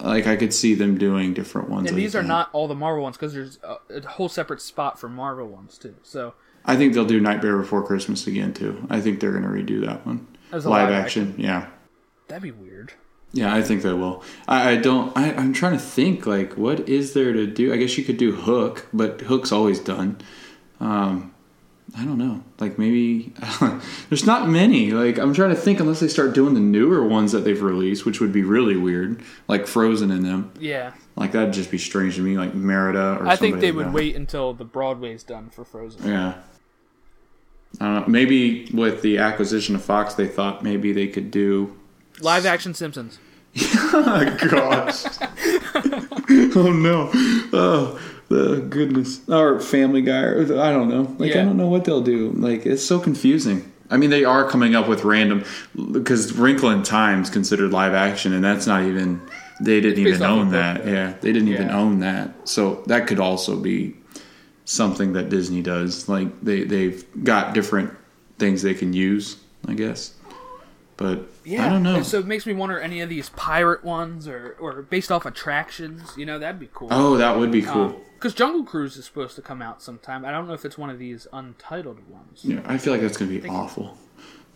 Like I could see them doing different ones. And like these are that. not all the Marvel ones because there's a, a whole separate spot for Marvel ones too. So I think they'll do Nightmare Before Christmas again too. I think they're going to redo that one. As a live live action. Yeah. that'd be weird. Yeah, I think they will. I, I don't. I, I'm trying to think. Like, what is there to do? I guess you could do Hook, but Hook's always done. Um, I don't know. Like maybe there's not many. Like I'm trying to think. Unless they start doing the newer ones that they've released, which would be really weird. Like Frozen in them. Yeah, Like that'd just be strange to me. Like Merida or. I think they like would that. wait until the Broadway's done for Frozen. Yeah. I don't know. Maybe with the acquisition of Fox, they thought maybe they could do Live action Simpsons. Oh gosh. oh no. Oh the goodness. Or Family Guy. Or I don't know. Like I don't know what they'll do. Like it's so confusing. I mean, they are coming up with random because Wrinkle in Time's considered live action, and that's not even. They didn't even own that. Yeah, they didn't even own that. So that could also be something that Disney does. Like they they've got different things they can use. I guess. But Yeah, I don't know. so it makes me wonder any of these pirate ones or or based off attractions. You know, that'd be cool. oh, that would be um, cool. Because Jungle Cruise is supposed to come out sometime. I don't know if it's one of these untitled ones. Yeah, I feel like that's gonna be awful.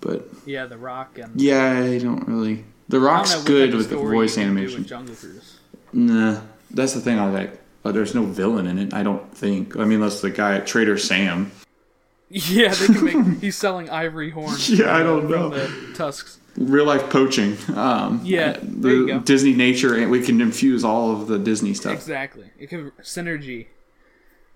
But Yeah, The Rock and yeah, I don't really. The Rock's good with the voice you can do animation. Jungle Cruise. Nah, that's the thing. I like. But there's no villain in it. I don't think. I mean, unless the guy Trader Sam. Yeah, they can make. he's selling ivory horns. Yeah, I don't know. the tusks. Real life poaching. Um, Yeah, the there you go. Disney nature, and we can infuse all of the Disney stuff. Exactly. It could synergy.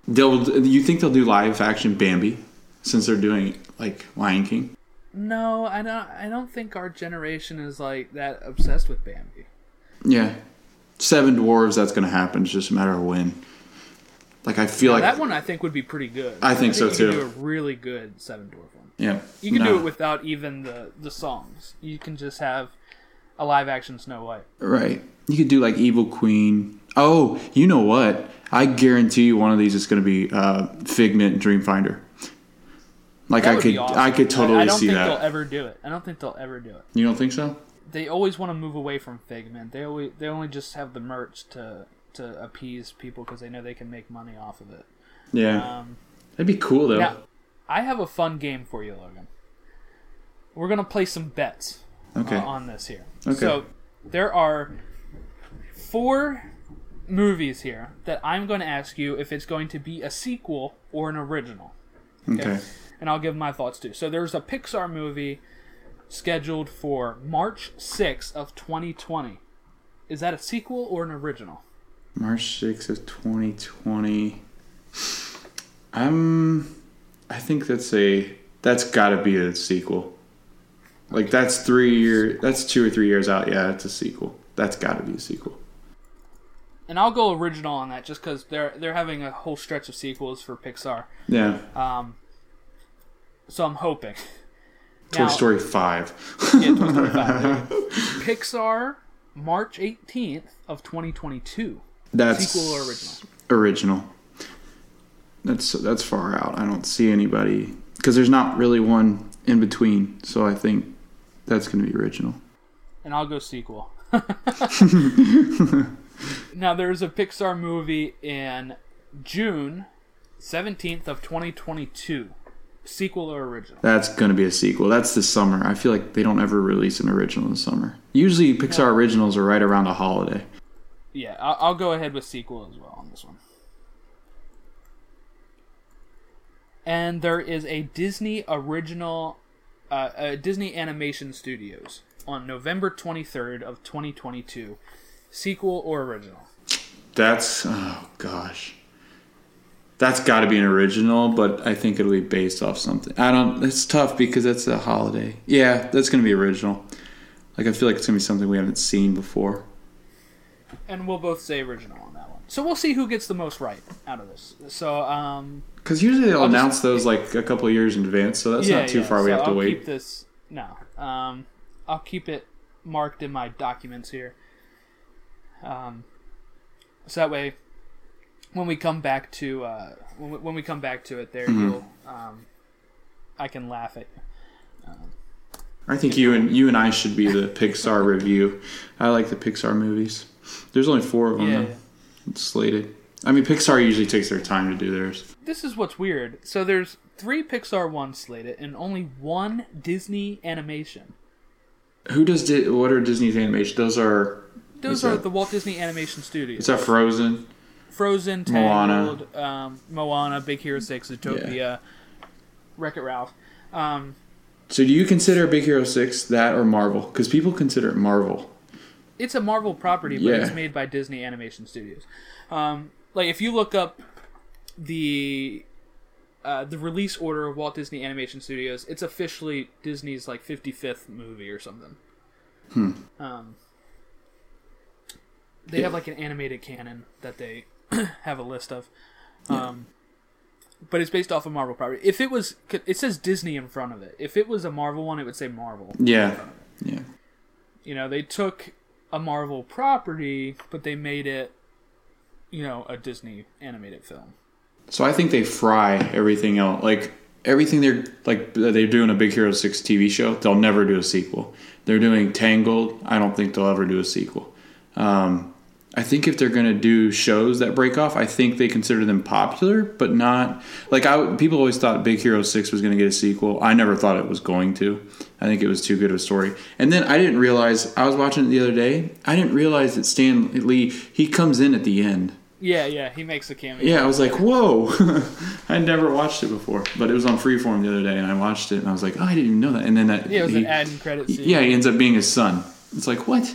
They'll. You think they'll do live action Bambi, since they're doing like Lion King? No, I don't. I don't think our generation is like that obsessed with Bambi. Yeah, Seven Dwarves. That's going to happen. It's just a matter of when. Like I feel like that one I think would be pretty good. I think so, you too. Could do a really good Seven Dwarf one. Yeah, You can No. do it without even the the songs. You can just have a live action Snow White. Right. You could do like Evil Queen. Oh, you know what? I guarantee you one of these is going to be uh, Figment Dreamfinder. Like That I could, awesome. I could totally I, don't see think that. they'll ever do it. I don't think they'll ever do it. you don't think so? They always want to move away from Figment. They always they only just have the merch to to appease people because they know they can make money off of it. Yeah, Um, that'd be cool though. now, I have a fun game for you, Logan. We're gonna play some bets uh, Okay. on this here. Okay. So there are four movies here that I'm going to ask you if it's going to be a sequel or an original. okay. and I'll give my thoughts too. So there's a Pixar movie scheduled for March 6th of 2020. Is that a sequel or an original? March sixth of twenty twenty. I'm. I think that's a. That's got to be a sequel. Like that's three year. That's two or three years out. Yeah, it's a sequel. That's got to be a sequel. And I'll go original on that just because they're they're having a whole stretch of sequels for Pixar. Yeah. Um, so I'm hoping. Toy Now- Story five. Yeah, Toy Story 5, there you go. Pixar, March 18th of 2022. That's Sequel or original? Original. That's that's far out. I don't see anybody because there's not really one in between. So I think that's going to be original. and I'll go sequel. now there's a Pixar movie in June 17th of 2022. Sequel or original? That's going to be a sequel. That's the summer. I feel like they don't ever release an original in the summer. Usually Pixar originals are right around a holiday. Yeah, I'll, I'll go ahead with sequel as well on this one. And there is a Disney original, uh, uh, Disney Animation Studios on November 23rd of 2022. Sequel or original? That's oh gosh. That's got to be an original, but I think it'll be based off something. I don't. It's tough because it's a holiday. Yeah, that's gonna be original. Like I feel like it's gonna be something we haven't seen before. And we'll both say original on that one. So we'll see who gets the most right out of this. So, um, Because usually they'll I'll just- announce those like a couple of years in advance, so that's not too far. we so have to I'll wait. Keep this no. Um, I'll keep it marked in my documents here. Um, so that way, when we come back to uh, when, we, when we come back to it, there Mm-hmm. you'll um, I can laugh at you. I think you and you and I should be the Pixar review. I like the Pixar movies. There's only four of them Yeah. slated. I mean, Pixar usually takes their time to do theirs. This is what's weird. So there's three Pixar ones slated and only one Disney animation. Who does Di- what are Disney's animation? Those are Those are that- the Walt Disney Animation Studios. is that Frozen? Frozen, Moana. Um, Moana, Big Hero Six, Zootopia, Wreck It Ralph. Um, So do you consider Big Hero Six that or Marvel? Because people consider it Marvel. It's a Marvel property, but Yeah. it's made by Disney Animation Studios. Um, like if you look up the uh, the release order of Walt Disney Animation Studios, it's officially Disney's like 55th movie or something. Um, they have like an animated canon that they have a list of. Um, but it's based off a Marvel property. If it was, it says Disney in front of it. If it was a Marvel one, it would say Marvel. Yeah, yeah. You know, they took a Marvel property, but they made it, you know, a Disney animated film. So I think they fry everything else. Like everything they're like they're doing a Big Hero Six TV show. They'll never do a sequel. They're doing Tangled. I don't think they'll ever do a sequel. Um, I think if they're gonna do shows that break off, I think they consider them popular, but not like I. People always thought Big Hero Six was gonna get a sequel. I never thought it was going to. I think it was too good of a story. And then I didn't realize I was watching it the other day. I didn't realize that Stan Lee he comes in at the end. Yeah, yeah, he makes a cameo. Yeah, I was like, whoa. I never watched it before, but it was on Freeform the other day, and I watched it, and I was like, oh, I didn't even know that. And then that, Yeah, it was he, an ad and credit scene. yeah, he ends up being his son. It's like what?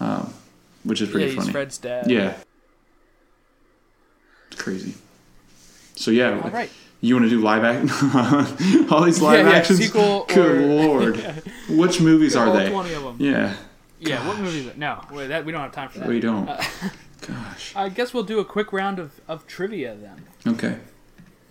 Um, which is pretty he's funny. Fred's dad. Yeah, it's crazy. So yeah, All right. You want to do live action? All these live Yeah, yeah, actions. sequel Good or- lord, which movies are they? 20 of them. Yeah, Yeah, what movies? No, wait, that we don't have time for that. we don't. Uh, Gosh. I guess we'll do a quick round of, of trivia then. Okay.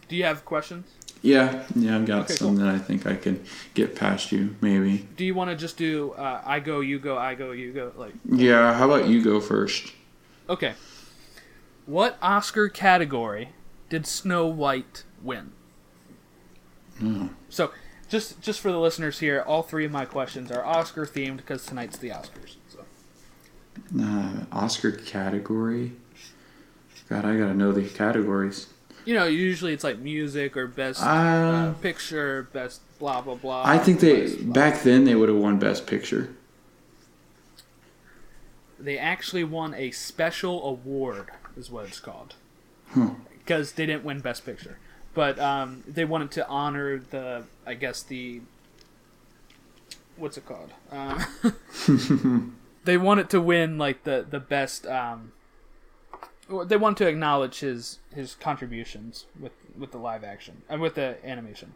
Do you have questions? Yeah, yeah, I've got Okay, some cool. that I think I can get past you, maybe. Do you want to just do uh, I go, you go, I go, you go? Like, Yeah, how about you go first? okay. What Oscar category did Snow White win? Hmm. So, just just for the listeners here, all three of my questions are Oscar themed because tonight's the Oscars. So. Uh, Oscar category. God, I gotta know the categories. You know, usually it's like music or best uh, Uh, picture, best blah blah blah. I think they blah. back then they would have won Best Picture. they actually won a special award, is what it's called, Huh. because they didn't win Best Picture, but um, they wanted to honor the, I guess the, what's it called? Um, they wanted to win like the the best. Um, they wanted to acknowledge his his contributions with with the live action and with the animation.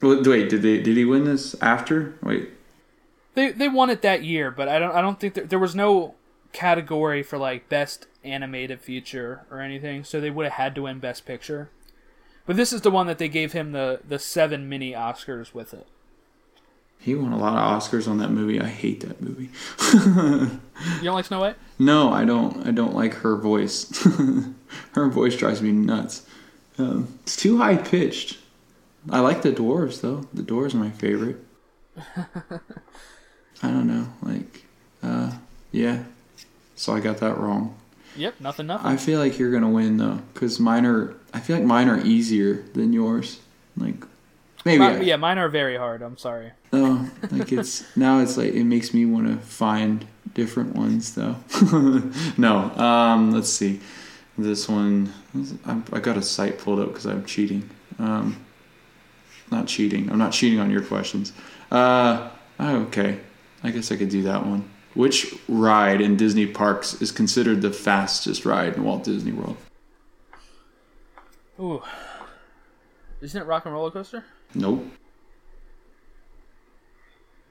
Well, Wait, did they did he win this after? Wait, They they won it that year, but I don't I don't think there, there was no category for like best animated feature or anything, so they would have had to win best picture. But this is the one that they gave him the the seven mini Oscars with it. he won a lot of Oscars on that movie. I hate that movie. You don't like Snow White? No, I don't. I don't like her voice. her voice drives me nuts. Um, it's too high pitched. I like the dwarves though. The dwarves are my favorite. I don't know. Like, uh, yeah. So I got that wrong. Yep, nothing, nothing. I feel like you're gonna win though, because mine are. I feel like mine are easier than yours. Like, maybe. I, yeah, mine are very hard. I'm sorry. Oh, like it's now it's like it makes me want to find different ones though. no, um, let's see. This one, I got a site pulled up because I'm cheating. Um, not cheating. I'm not cheating on your questions. Uh, oh, okay. I guess I could do that one. Which ride in Disney parks is considered the fastest ride in Walt Disney World? Ooh. Isn't it Rock and Roller Coaster? Nope.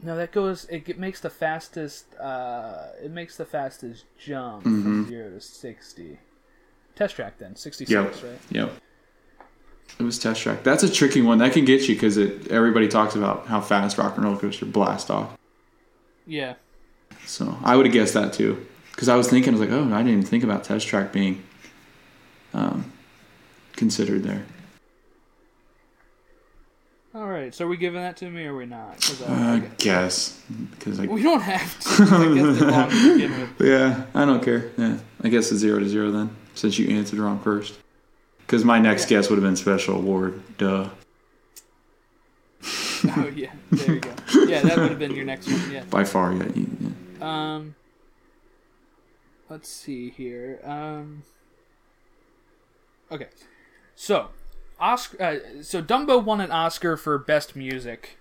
No, that goes. It, makes the fastest. Uh, it makes the fastest jump Mm-hmm. from zero to sixty. Test track then sixty six, Yep. right? Yep. It was test track. That's a tricky one. That can get you because it everybody talks about how fast Rock and Roller Coaster blast off. Yeah. So I would have guessed that too. Because I was thinking, I was like, oh, I didn't even think about test track being um, considered there. All right. So are we giving that to me or are we not? 'Cause I- I I- guess because we don't have to. I guess to yeah, I don't care. Yeah, I guess it's zero to zero then, since you answered wrong first. Because my next guess would have been special award. Duh. Oh yeah. There you go. Yeah, that would have been your next one. Yeah. By far, yeah. yeah. Um. Let's see here. Um. Okay, so Oscar. Uh, so Dumbo won an Oscar for Best Music.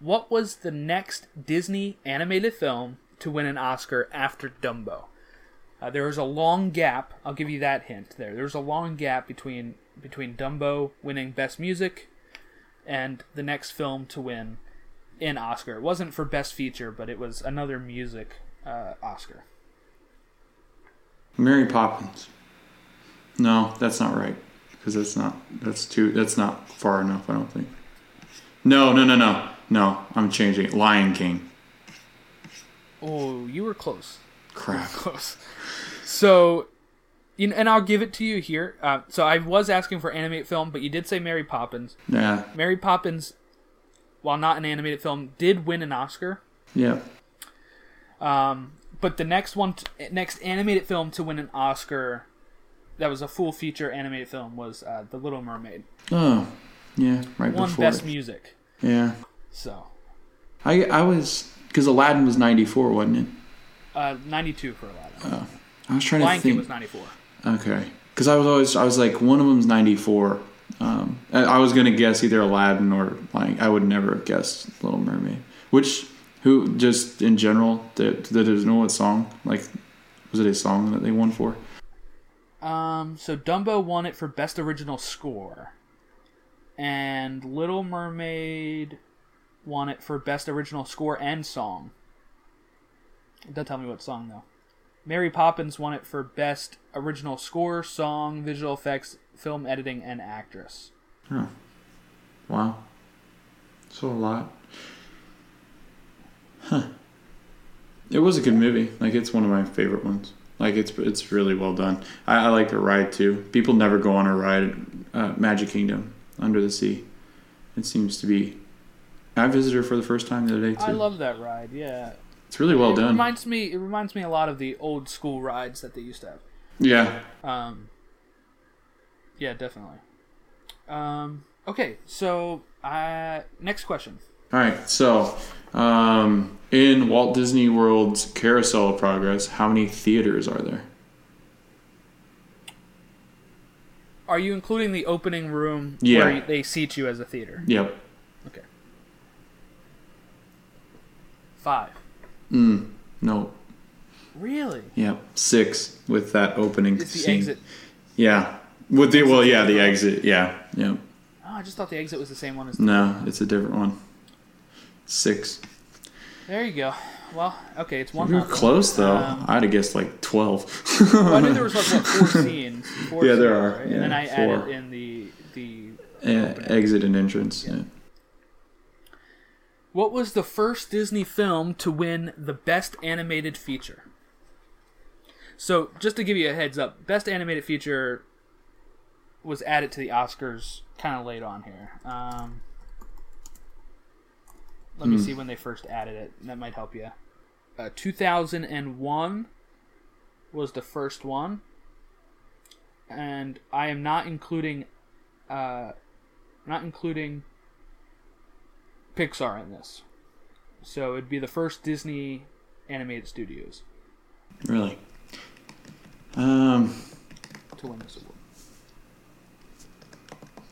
What was the next Disney animated film to win an Oscar after Dumbo? Uh, there was a long gap. I'll give you that hint. There, there was a long gap between between Dumbo winning Best Music and the next film to win an Oscar. It wasn't for Best Feature, but it was another music uh, Oscar. Mary Poppins. No, that's not right. Because that's not. That's too. That's not far enough. I don't think. No, no, no, no, no. I'm changing. it. Lion King. Oh, you were close. Crap. Close. So, you know, and I'll give it to you here. Uh, so I was asking for animated film, but you did say Mary Poppins. Yeah. Mary Poppins, while not an animated film, did win an Oscar. Yeah. Um, but the next one, t- next animated film to win an Oscar, that was a full feature animated film, was uh, The Little Mermaid. Oh. Yeah. Right Won before. Best it. Music. Yeah. So, I I was because Aladdin was '94, wasn't it? uh, 92 for Aladdin. Oh. I was trying Lion to King think. was 94. Okay, because I was always I was like one of them's ninety four. Um, I was gonna guess either Aladdin or like I would never have guessed Little Mermaid. Which who just in general did did they know what song like was it a song that they won for? Um, so Dumbo won it for best original score, and Little Mermaid won it for best original score and song. It doesn't tell me what song though. Mary Poppins won it for best original score, song, visual effects, film editing, and actress. Wow, so a lot. Huh. It was a good movie. Like it's one of my favorite ones. Like it's it's really well done. I, I like the ride too. People never go on a ride, uh, Magic Kingdom, Under the Sea. It seems to be. I visited her for the first time the other day too. I love that ride. Yeah, it's really well it done. reminds me. It reminds me a lot of the old school rides that they used to have. yeah. Um, yeah, definitely. Um, okay, so uh, next question. All right. So, um, in Walt Disney World's Carousel of Progress, how many theaters are there? Are you including the opening room Yeah. where they seat you as a theater? Yep. Okay. Five. Mm, no. Really? Yep. Six with that opening It's the scene. exit. Yeah. With the well, yeah, the exit. Yeah. Yep. Oh, I just thought the exit was the same one as. The... No, it's a different one. Six. There you go. Well, okay, it's one. You were close though. Um, I'd have guessed like twelve. well, I knew there was like what, four scenes. Four Yeah, there scenes, are. right? And then Yeah, I four. added in the the. Eh, exit and entrance. Yeah. What was the first Disney film to win the Best Animated Feature? So, just to give you a heads up, Best Animated Feature was added to the Oscars kind of late on here. Um, let me see when they first added it. That might help you. Uh, 2001 was the first one. And I am not including uh, not including Pixar in this. So it'd be the first Disney animated studios. Really. Um, to win this award.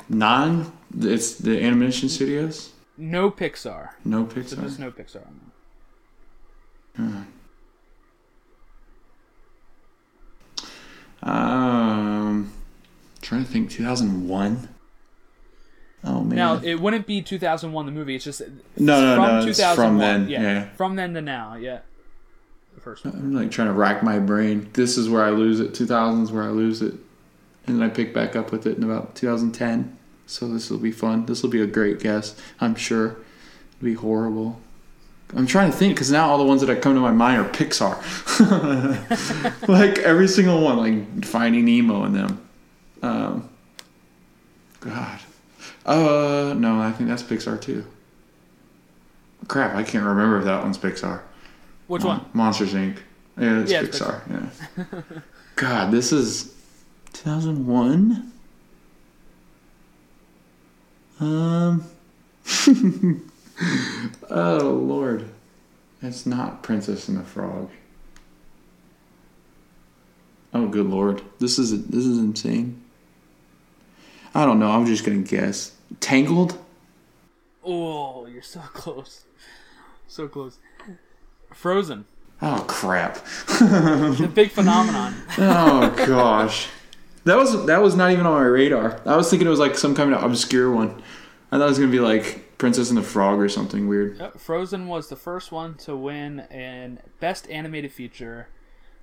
non. It's the animation studios. No Pixar. No Pixar? So there's no Pixar on that. Um, trying to think. Two thousand one. Oh man. Now it wouldn't be 2001 the movie. It's just no, no, from no. It's 2001. from then. Yeah. yeah. From then to now. Yeah. The first one. I'm like trying to rack my brain. This is where I lose it. 2000s where I lose it, and then I pick back up with it in about 2010. So this will be fun. This will be a great guess. I'm sure. It'll be horrible. I'm trying to think because now all the ones that come to my mind are Pixar. like every single one, like Finding Nemo and them. Um, God. Uh, no, I think that's Pixar too. Crap, I can't remember if that one's Pixar. Which Mon- one? Monsters Inc. Yeah, it's Yeah, it's Pixar. Yeah. God, this is 2001. Um. oh Lord, it's not Princess and the Frog. Oh good Lord, this is this is insane. I don't know. I'm just gonna guess. Tangled. Oh, you're so close. So close. Frozen. Oh crap. The big phenomenon. Oh gosh, that was that was not even on my radar. I was thinking it was like some kind of obscure one. I thought it was gonna be like Princess and the Frog or something weird. Yep, Frozen was the first one to win an Best Animated Feature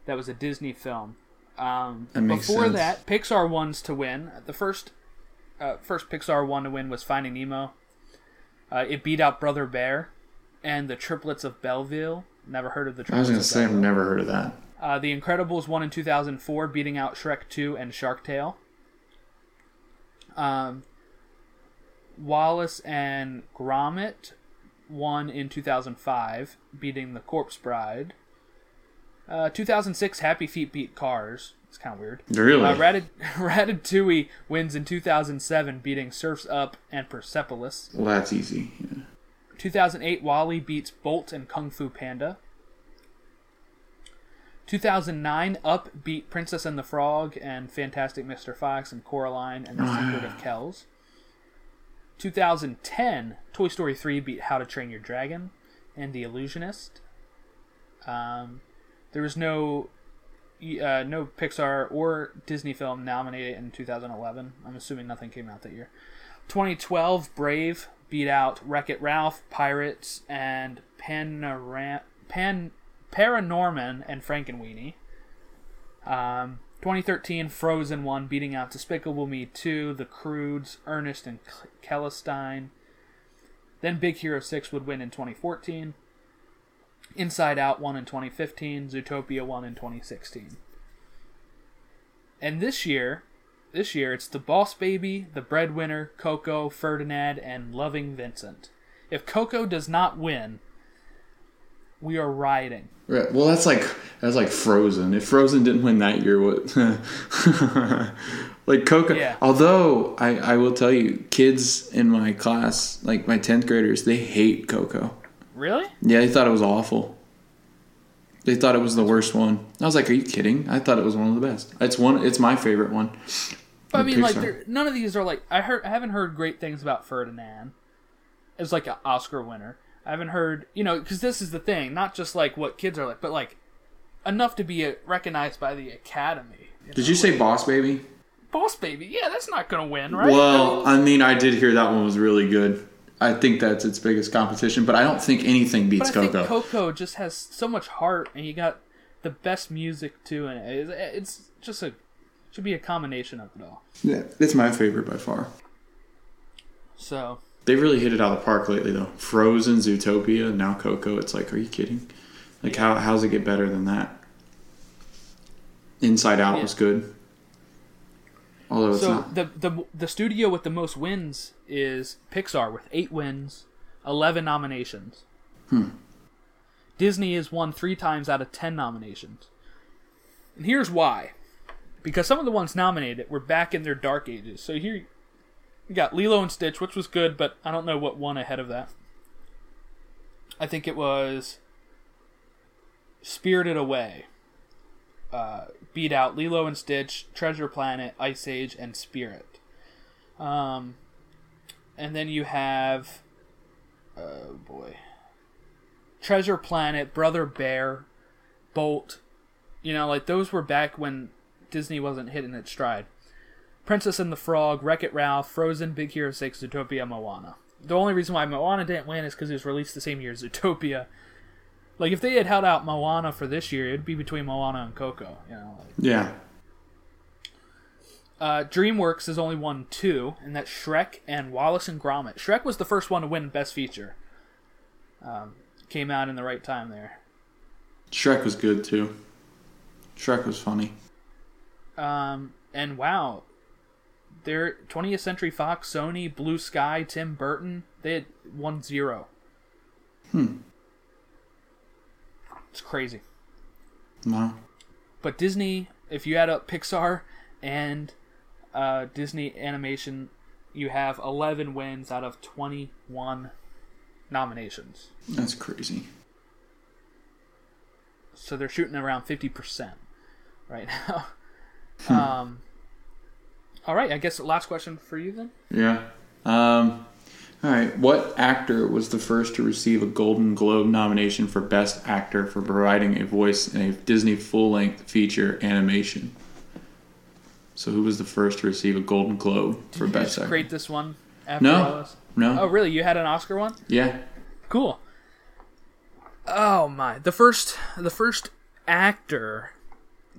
that was a Disney film. Um, That makes before sense. that, Pixar ones to win. The first uh, first Pixar one to win was Finding Nemo. Uh, it beat out Brother Bear and the Triplets of Belleville. Never heard of the I was Triplets gonna say I've never heard of that. Uh, the Incredibles won in 2004, beating out Shrek 2 and Shark Tale. Um, Wallace and Gromit won in 2005, beating The Corpse Bride. Uh, 2006, Happy Feet beat Cars. It's kind of weird. Really? Uh, Ratat- Ratatouille wins in 2007, beating Surf's Up and Persepolis. Well, that's easy. Yeah. 2008, WALL-E beats Bolt and Kung Fu Panda. 2009, Up beat Princess and the Frog and Fantastic Mr. Fox and Coraline and the Secret of Kells. 2010, Toy Story 3 beat How to Train Your Dragon and The Illusionist. Um, there was no uh, no Pixar or Disney film nominated in 2011. I'm assuming nothing came out that year. 2012, Brave beat out Wreck It Ralph, Pirates, and Panora- Pan Paranorman and Frankenweenie. Um, 2013, Frozen won, beating out Despicable Me 2, The Croods, Ernest and K- Celestine. Then Big Hero 6 would win in 2014. Inside Out won in 2015. Zootopia won in 2016. And this year, this year it's the Boss Baby, the Breadwinner, Coco, Ferdinand, and Loving Vincent. If Coco does not win, we are rioting. Right. Well, that's like that's like Frozen. If Frozen didn't win that year, what? like Coco. Yeah. Although I, I will tell you, kids in my class, like my tenth graders, they hate Coco. Really? Yeah, they thought it was awful. They thought it was the worst one. I was like, "Are you kidding?" I thought it was one of the best. It's one. It's my favorite one. But I mean, like, none of these are like I heard. I haven't heard great things about Ferdinand. It's like an Oscar winner, I haven't heard. You know, because this is the thing. Not just like what kids are like, but like enough to be uh, recognized by the Academy. you Did know? you say Boss Baby? Boss Baby? Yeah, that's not gonna win, right? Well, I mean, I did hear that one was really good. I think that's its biggest competition, but I don't think anything beats but I think Coco. Coco just has so much heart, and you got the best music too, and it. it's just a should be a combination of it all. yeah, it's my favorite by far. So They really hit it out of the park lately, though. Frozen, Zootopia, now Coco. It's like, are you kidding? Like, how how's it get better than that? Inside Out Yeah. was good, although it's so not. the the the studio with the most wins is Pixar with eight wins, eleven nominations. Hmm. Disney has won three times out of ten nominations. And here's why. Because some of the ones nominated were back in their dark ages. So here you got Lilo and Stitch, which was good, but I don't know what won ahead of that. I think it was Spirited Away. uh, beat out Lilo and Stitch, Treasure Planet, Ice Age, and Spirit. Um, and then you have, oh boy, Treasure Planet, Brother Bear, Bolt. You know, like those were back when Disney wasn't hitting its stride. Princess and the Frog, Wreck It Ralph, Frozen, Big Hero 6, Zootopia, Moana. The only reason why Moana didn't win is because it was released the same year as Zootopia. Like, if they had held out Moana for this year, it'd be between Moana and Coco. You know, like, Yeah. uh, DreamWorks has only won two, and that's Shrek and Wallace and Gromit. Shrek was the first one to win Best Feature. Um, came out in the right time there. Shrek was good too. Shrek was funny. Um, and wow, their 20th Century Fox, Sony, Blue Sky, Tim Burton, they had one zero. Hmm. It's crazy. No. But Disney, if you add up Pixar and uh, Disney Animation, you have 11 wins out of 21 nominations. That's crazy. So they're shooting around 50% right now. um, all right, I guess last question for you then. Yeah. Um, all right. What actor was the first to receive a Golden Globe nomination for Best Actor for providing a voice in a Disney full-length feature animation? So, who was the first to receive a Golden Globe for Did you Best just Actor? create this one after all No. this? No. Oh, really? You had an Oscar one? Yeah. Cool. Oh my! The first, the first actor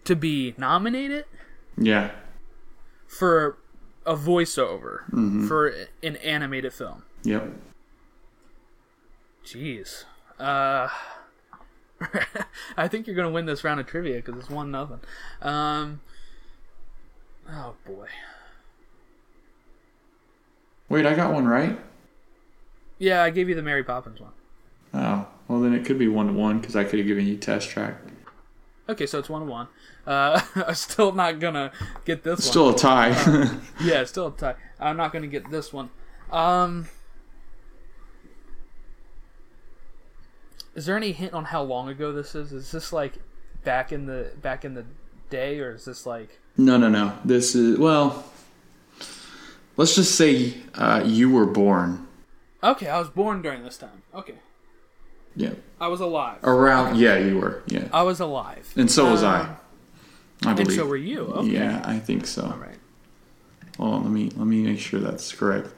to be nominated Yeah. for a voiceover Mm-hmm. for an animated film. Yep. Jeez. Uh, I think you're gonna win this round of trivia because it's one nothing. Um. Oh boy. Wait, I got one right. Yeah, I gave you the Mary Poppins one. Oh, well then it could be one to one because I could have given you test track. Okay, so it's one to one. Uh, I'm still not gonna get this one. Still a tie. Yeah, still a tie. I'm not gonna get this one. Um, is there any hint on how long ago this is? Is this like back in the back in the day, or is this like? no, no, no. This is well. Let's just say uh, you were born. Okay, I was born during this time. Okay, Yeah. I was alive. Around. Yeah, you were. Yeah. I was alive. And so was I. I And believe. so were you. Okay. Yeah, I think so. All right. Hold on, let me let me make sure that's correct.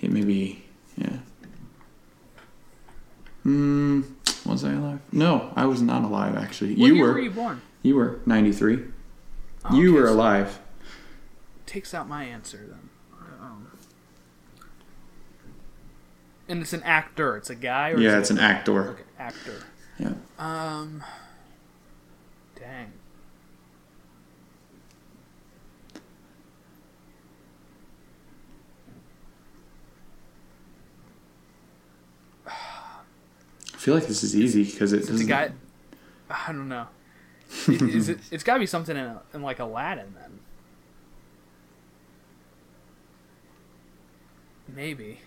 It may be. Yeah. Hmm. Was I alive? No, I was not alive. Actually, What you year were. were you born? You were ninety three. Oh, you okay, were so alive. Takes out my answer then. Um, and it's an actor. It's a guy. Or Yeah, it's it- an actor. Okay, actor. Yeah. Um. Dang. I feel like this is easy because it doesn't. guy. I don't know. It- is it? It's got to be something in, a, in like Aladdin then. Maybe.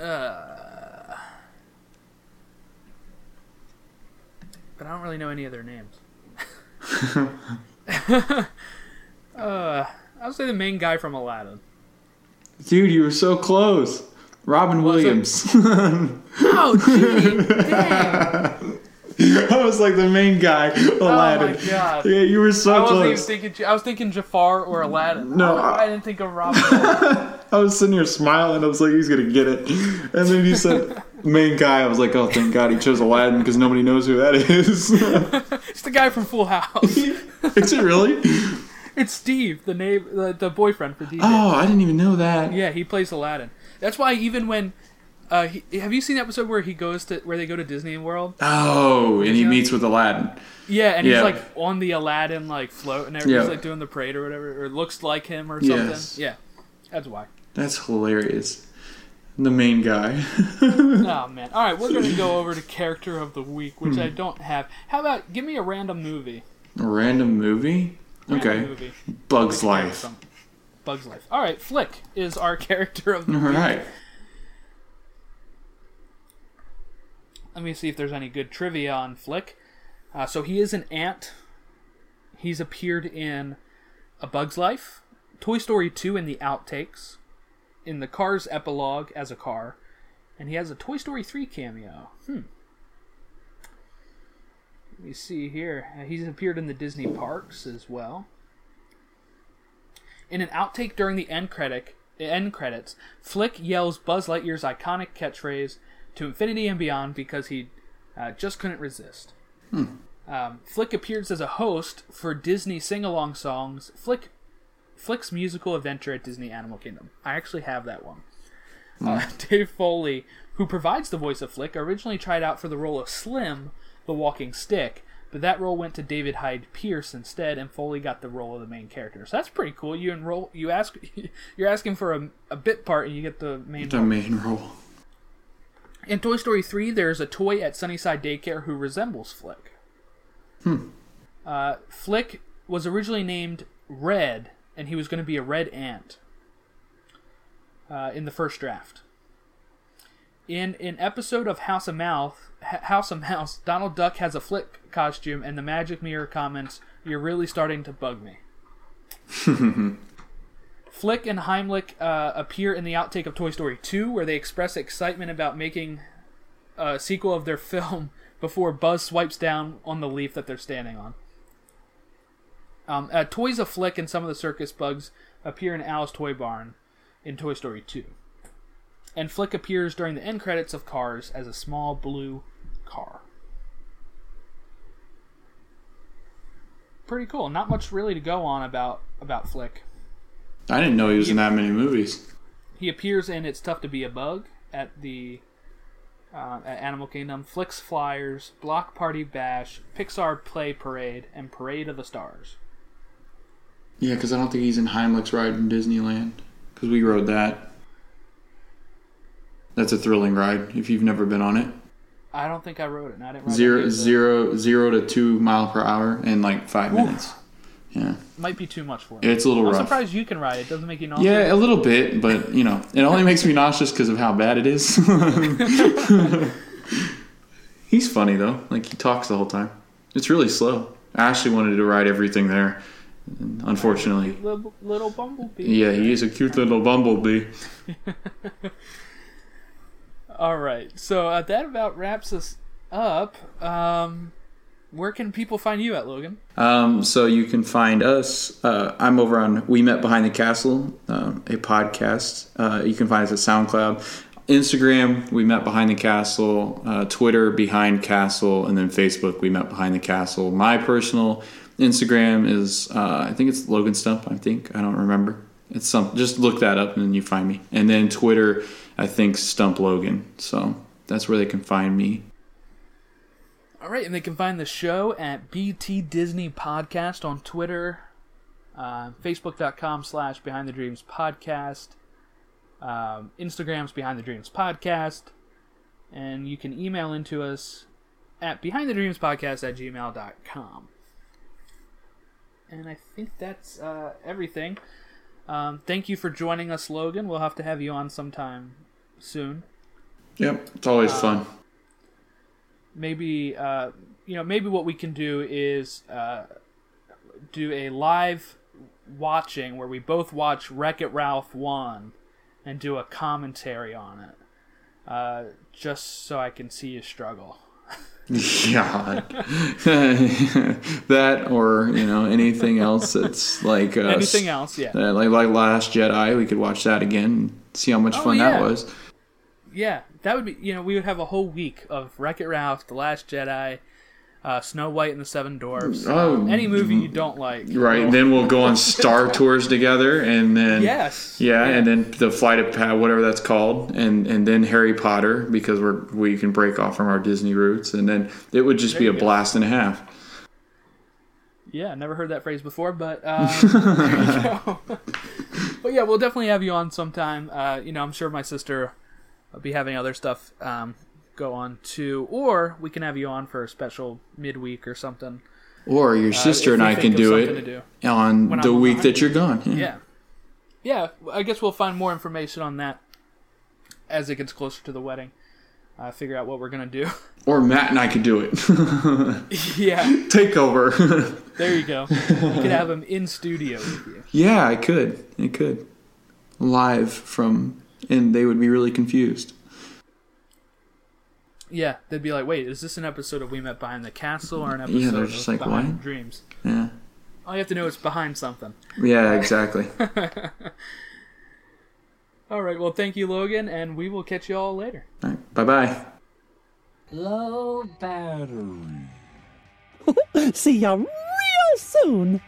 Uh. But I don't really know any other names. uh, I'll say the main guy from Aladdin. Dude, you were so close. Robin Williams. Oh, gee, dang! I was like the main guy, Aladdin. Oh my god! Yeah, you were I so wasn't even close. thinking. I was thinking Jafar or Aladdin. No, I, I- I didn't think of Robin. Williams. I was sitting here smiling. I was like, he's gonna get it. And then you said main guy. I was like, oh, thank God he chose Aladdin because nobody knows who that is. it's the guy from Full House. is it really? It's Steve, the name, the, the boyfriend for DJ. Oh, I didn't even know that. Yeah, he plays Aladdin. That's why even when, uh, he, have you seen the episode where he goes to where they go to Disney World? Oh, and he meets with Aladdin. Yeah, and Yeah. he's like on the Aladdin like float, and everybody's Yeah. like doing the parade or whatever, or it looks like him or something. Yes. Yeah, that's why. That's hilarious. The main guy. Oh man! All right, we're gonna go over to character of the week, which Hmm. I don't have. How about give me a random movie? A random movie. Random Okay. movie. Bug's Life. Bug's Life. All right, Flick is our character of the All week. right. Let me see if there's any good trivia on Flick. Uh, so he is an ant. He's appeared in A Bug's Life, Toy Story 2 in the outtakes, in the Cars epilogue as a car, and he has a Toy Story 3 cameo. Hmm. Let me see here. Uh, He's appeared in the Disney parks as well. In an outtake during the end credit, end credits, Flik yells Buzz Lightyear's iconic catchphrase to infinity and beyond because he uh, just couldn't resist. Um, Flik appears as a host for Disney sing-along songs. Flik, Flik's musical adventure at Disney Animal Kingdom. I actually have that one. Uh, Dave Foley, who provides the voice of Flik, originally tried out for the role of Slim, the walking stick, but that role went to David Hyde Pierce instead, and Foley got the role of the main character. So that's pretty cool. You enroll, you ask, you're asking for a, a bit part, and you get the main. The role. main role. In Toy Story 3, there's a toy at Sunnyside Daycare who resembles Flik. Hmm. Uh, Flik was originally named Red, and he was going to be a red ant uh, in the first draft. In an episode of House of Mouth, House of Mouse, Donald Duck has a Flik costume, and the Magic Mirror comments, "You're really starting to bug me." Flik and Heimlich uh, appear in the outtake of Toy Story 2, where they express excitement about making a sequel of their film before Buzz swipes down on the leaf that they're standing on. Um, uh, Toys of Flik and some of the circus bugs appear in Al's Toy Barn in Toy Story 2. And Flik appears during the end credits of Cars as a small blue car. Pretty cool. Not much really to go on about about Flik. I didn't know he was in that many movies. He appears in It's Tough to Be a Bug at the uh, at Animal Kingdom, Flik's Flyers, Block Party Bash, Pixar Play Parade, and Parade of the Stars. Yeah, because I don't think he's in Heimlich's ride in Disneyland. Because we rode that. That's a thrilling ride if you've never been on it. I don't think I rode it. I didn't write Zero, any zero, zero to two mile per hour in like five minutes. Yeah, Might be too much for me. it's a little I'm rough. surprised you can ride it. Doesn't make you nauseous. Yeah, a little bit, but you know, it only makes me nauseous because of how bad it is. He's funny though; like he talks the whole time. It's really slow. Ashley wanted to ride everything there. Unfortunately, Little, little bumblebee. yeah, he is a cute little bumblebee. All right. So uh, that about wraps us up. Um, where can people find you at, Logan? Um, so you can find us. Uh, I'm over on We Met Behind the Castle, um, a podcast. Uh, you can find us at SoundCloud, Instagram. We Met Behind the Castle, uh, Twitter Behind Castle, and then Facebook. We Met Behind the Castle. My personal Instagram is uh, I think it's Logan Stump. I think I don't remember. It's some. Just look that up and then you find me. And then Twitter, I think Stump Logan. So that's where they can find me. All right, and they can find the show at BT Disney Podcast on Twitter, uh, Facebook.com slash Behind the Dreams Podcast, um, Instagram's Behind the Dreams Podcast, and you can email into us at Behind the Dreams Podcast at gmail.com. And I think that's uh, everything. Um, thank you for joining us, Logan. We'll have to have you on sometime soon. Yep, it's always fun. maybe uh, you know maybe what we can do is uh, do a live watching where we both watch Wreck It Ralph one and do a commentary on it, uh, just so I can see you struggle. Yeah, that or you know anything else that's like uh, Anything else? Yeah, uh, like like Last Jedi, we could watch that again, and see how much Oh, fun yeah. that was. Yeah. That would be you know we would have a whole week of Wreck It Ralph, The Last Jedi. Uh, Snow White and the Seven Dwarfs. Oh, um, any movie you don't like. Right, Well, then we'll go on Star tours together, and then Yes. yeah, and then the flight of Pat, whatever that's called, and and then Harry Potter because we're we can break off from our Disney roots, and then it would just be a go. blast and a half. Yeah, never heard that phrase before, but um, there but yeah, we'll definitely have you on sometime. Uh, you know, I'm sure my sister will be having other stuff um, go on too, or we can have you on for a special midweek or something. Or your sister Uh, and I can do it do. on When the I'm week that you're gone. Yeah, yeah. I guess we'll find more information on that as it gets closer to the wedding. uh, figure out what we're gonna do. Or Matt and I could do it. yeah, Take over. there you go. You could have him in studio with you. yeah, I could. I could. Live from, and they would be really confused. Yeah, they'd be like, "Wait, is this an episode of We Met Behind the Castle or an episode Yeah, they're of just like, Behind what? Dreams?" Yeah. All you have to know is behind something. Yeah, exactly. All right, well, thank you, Logan, and we will catch you all later. All right, bye bye. Low battery. See ya real soon.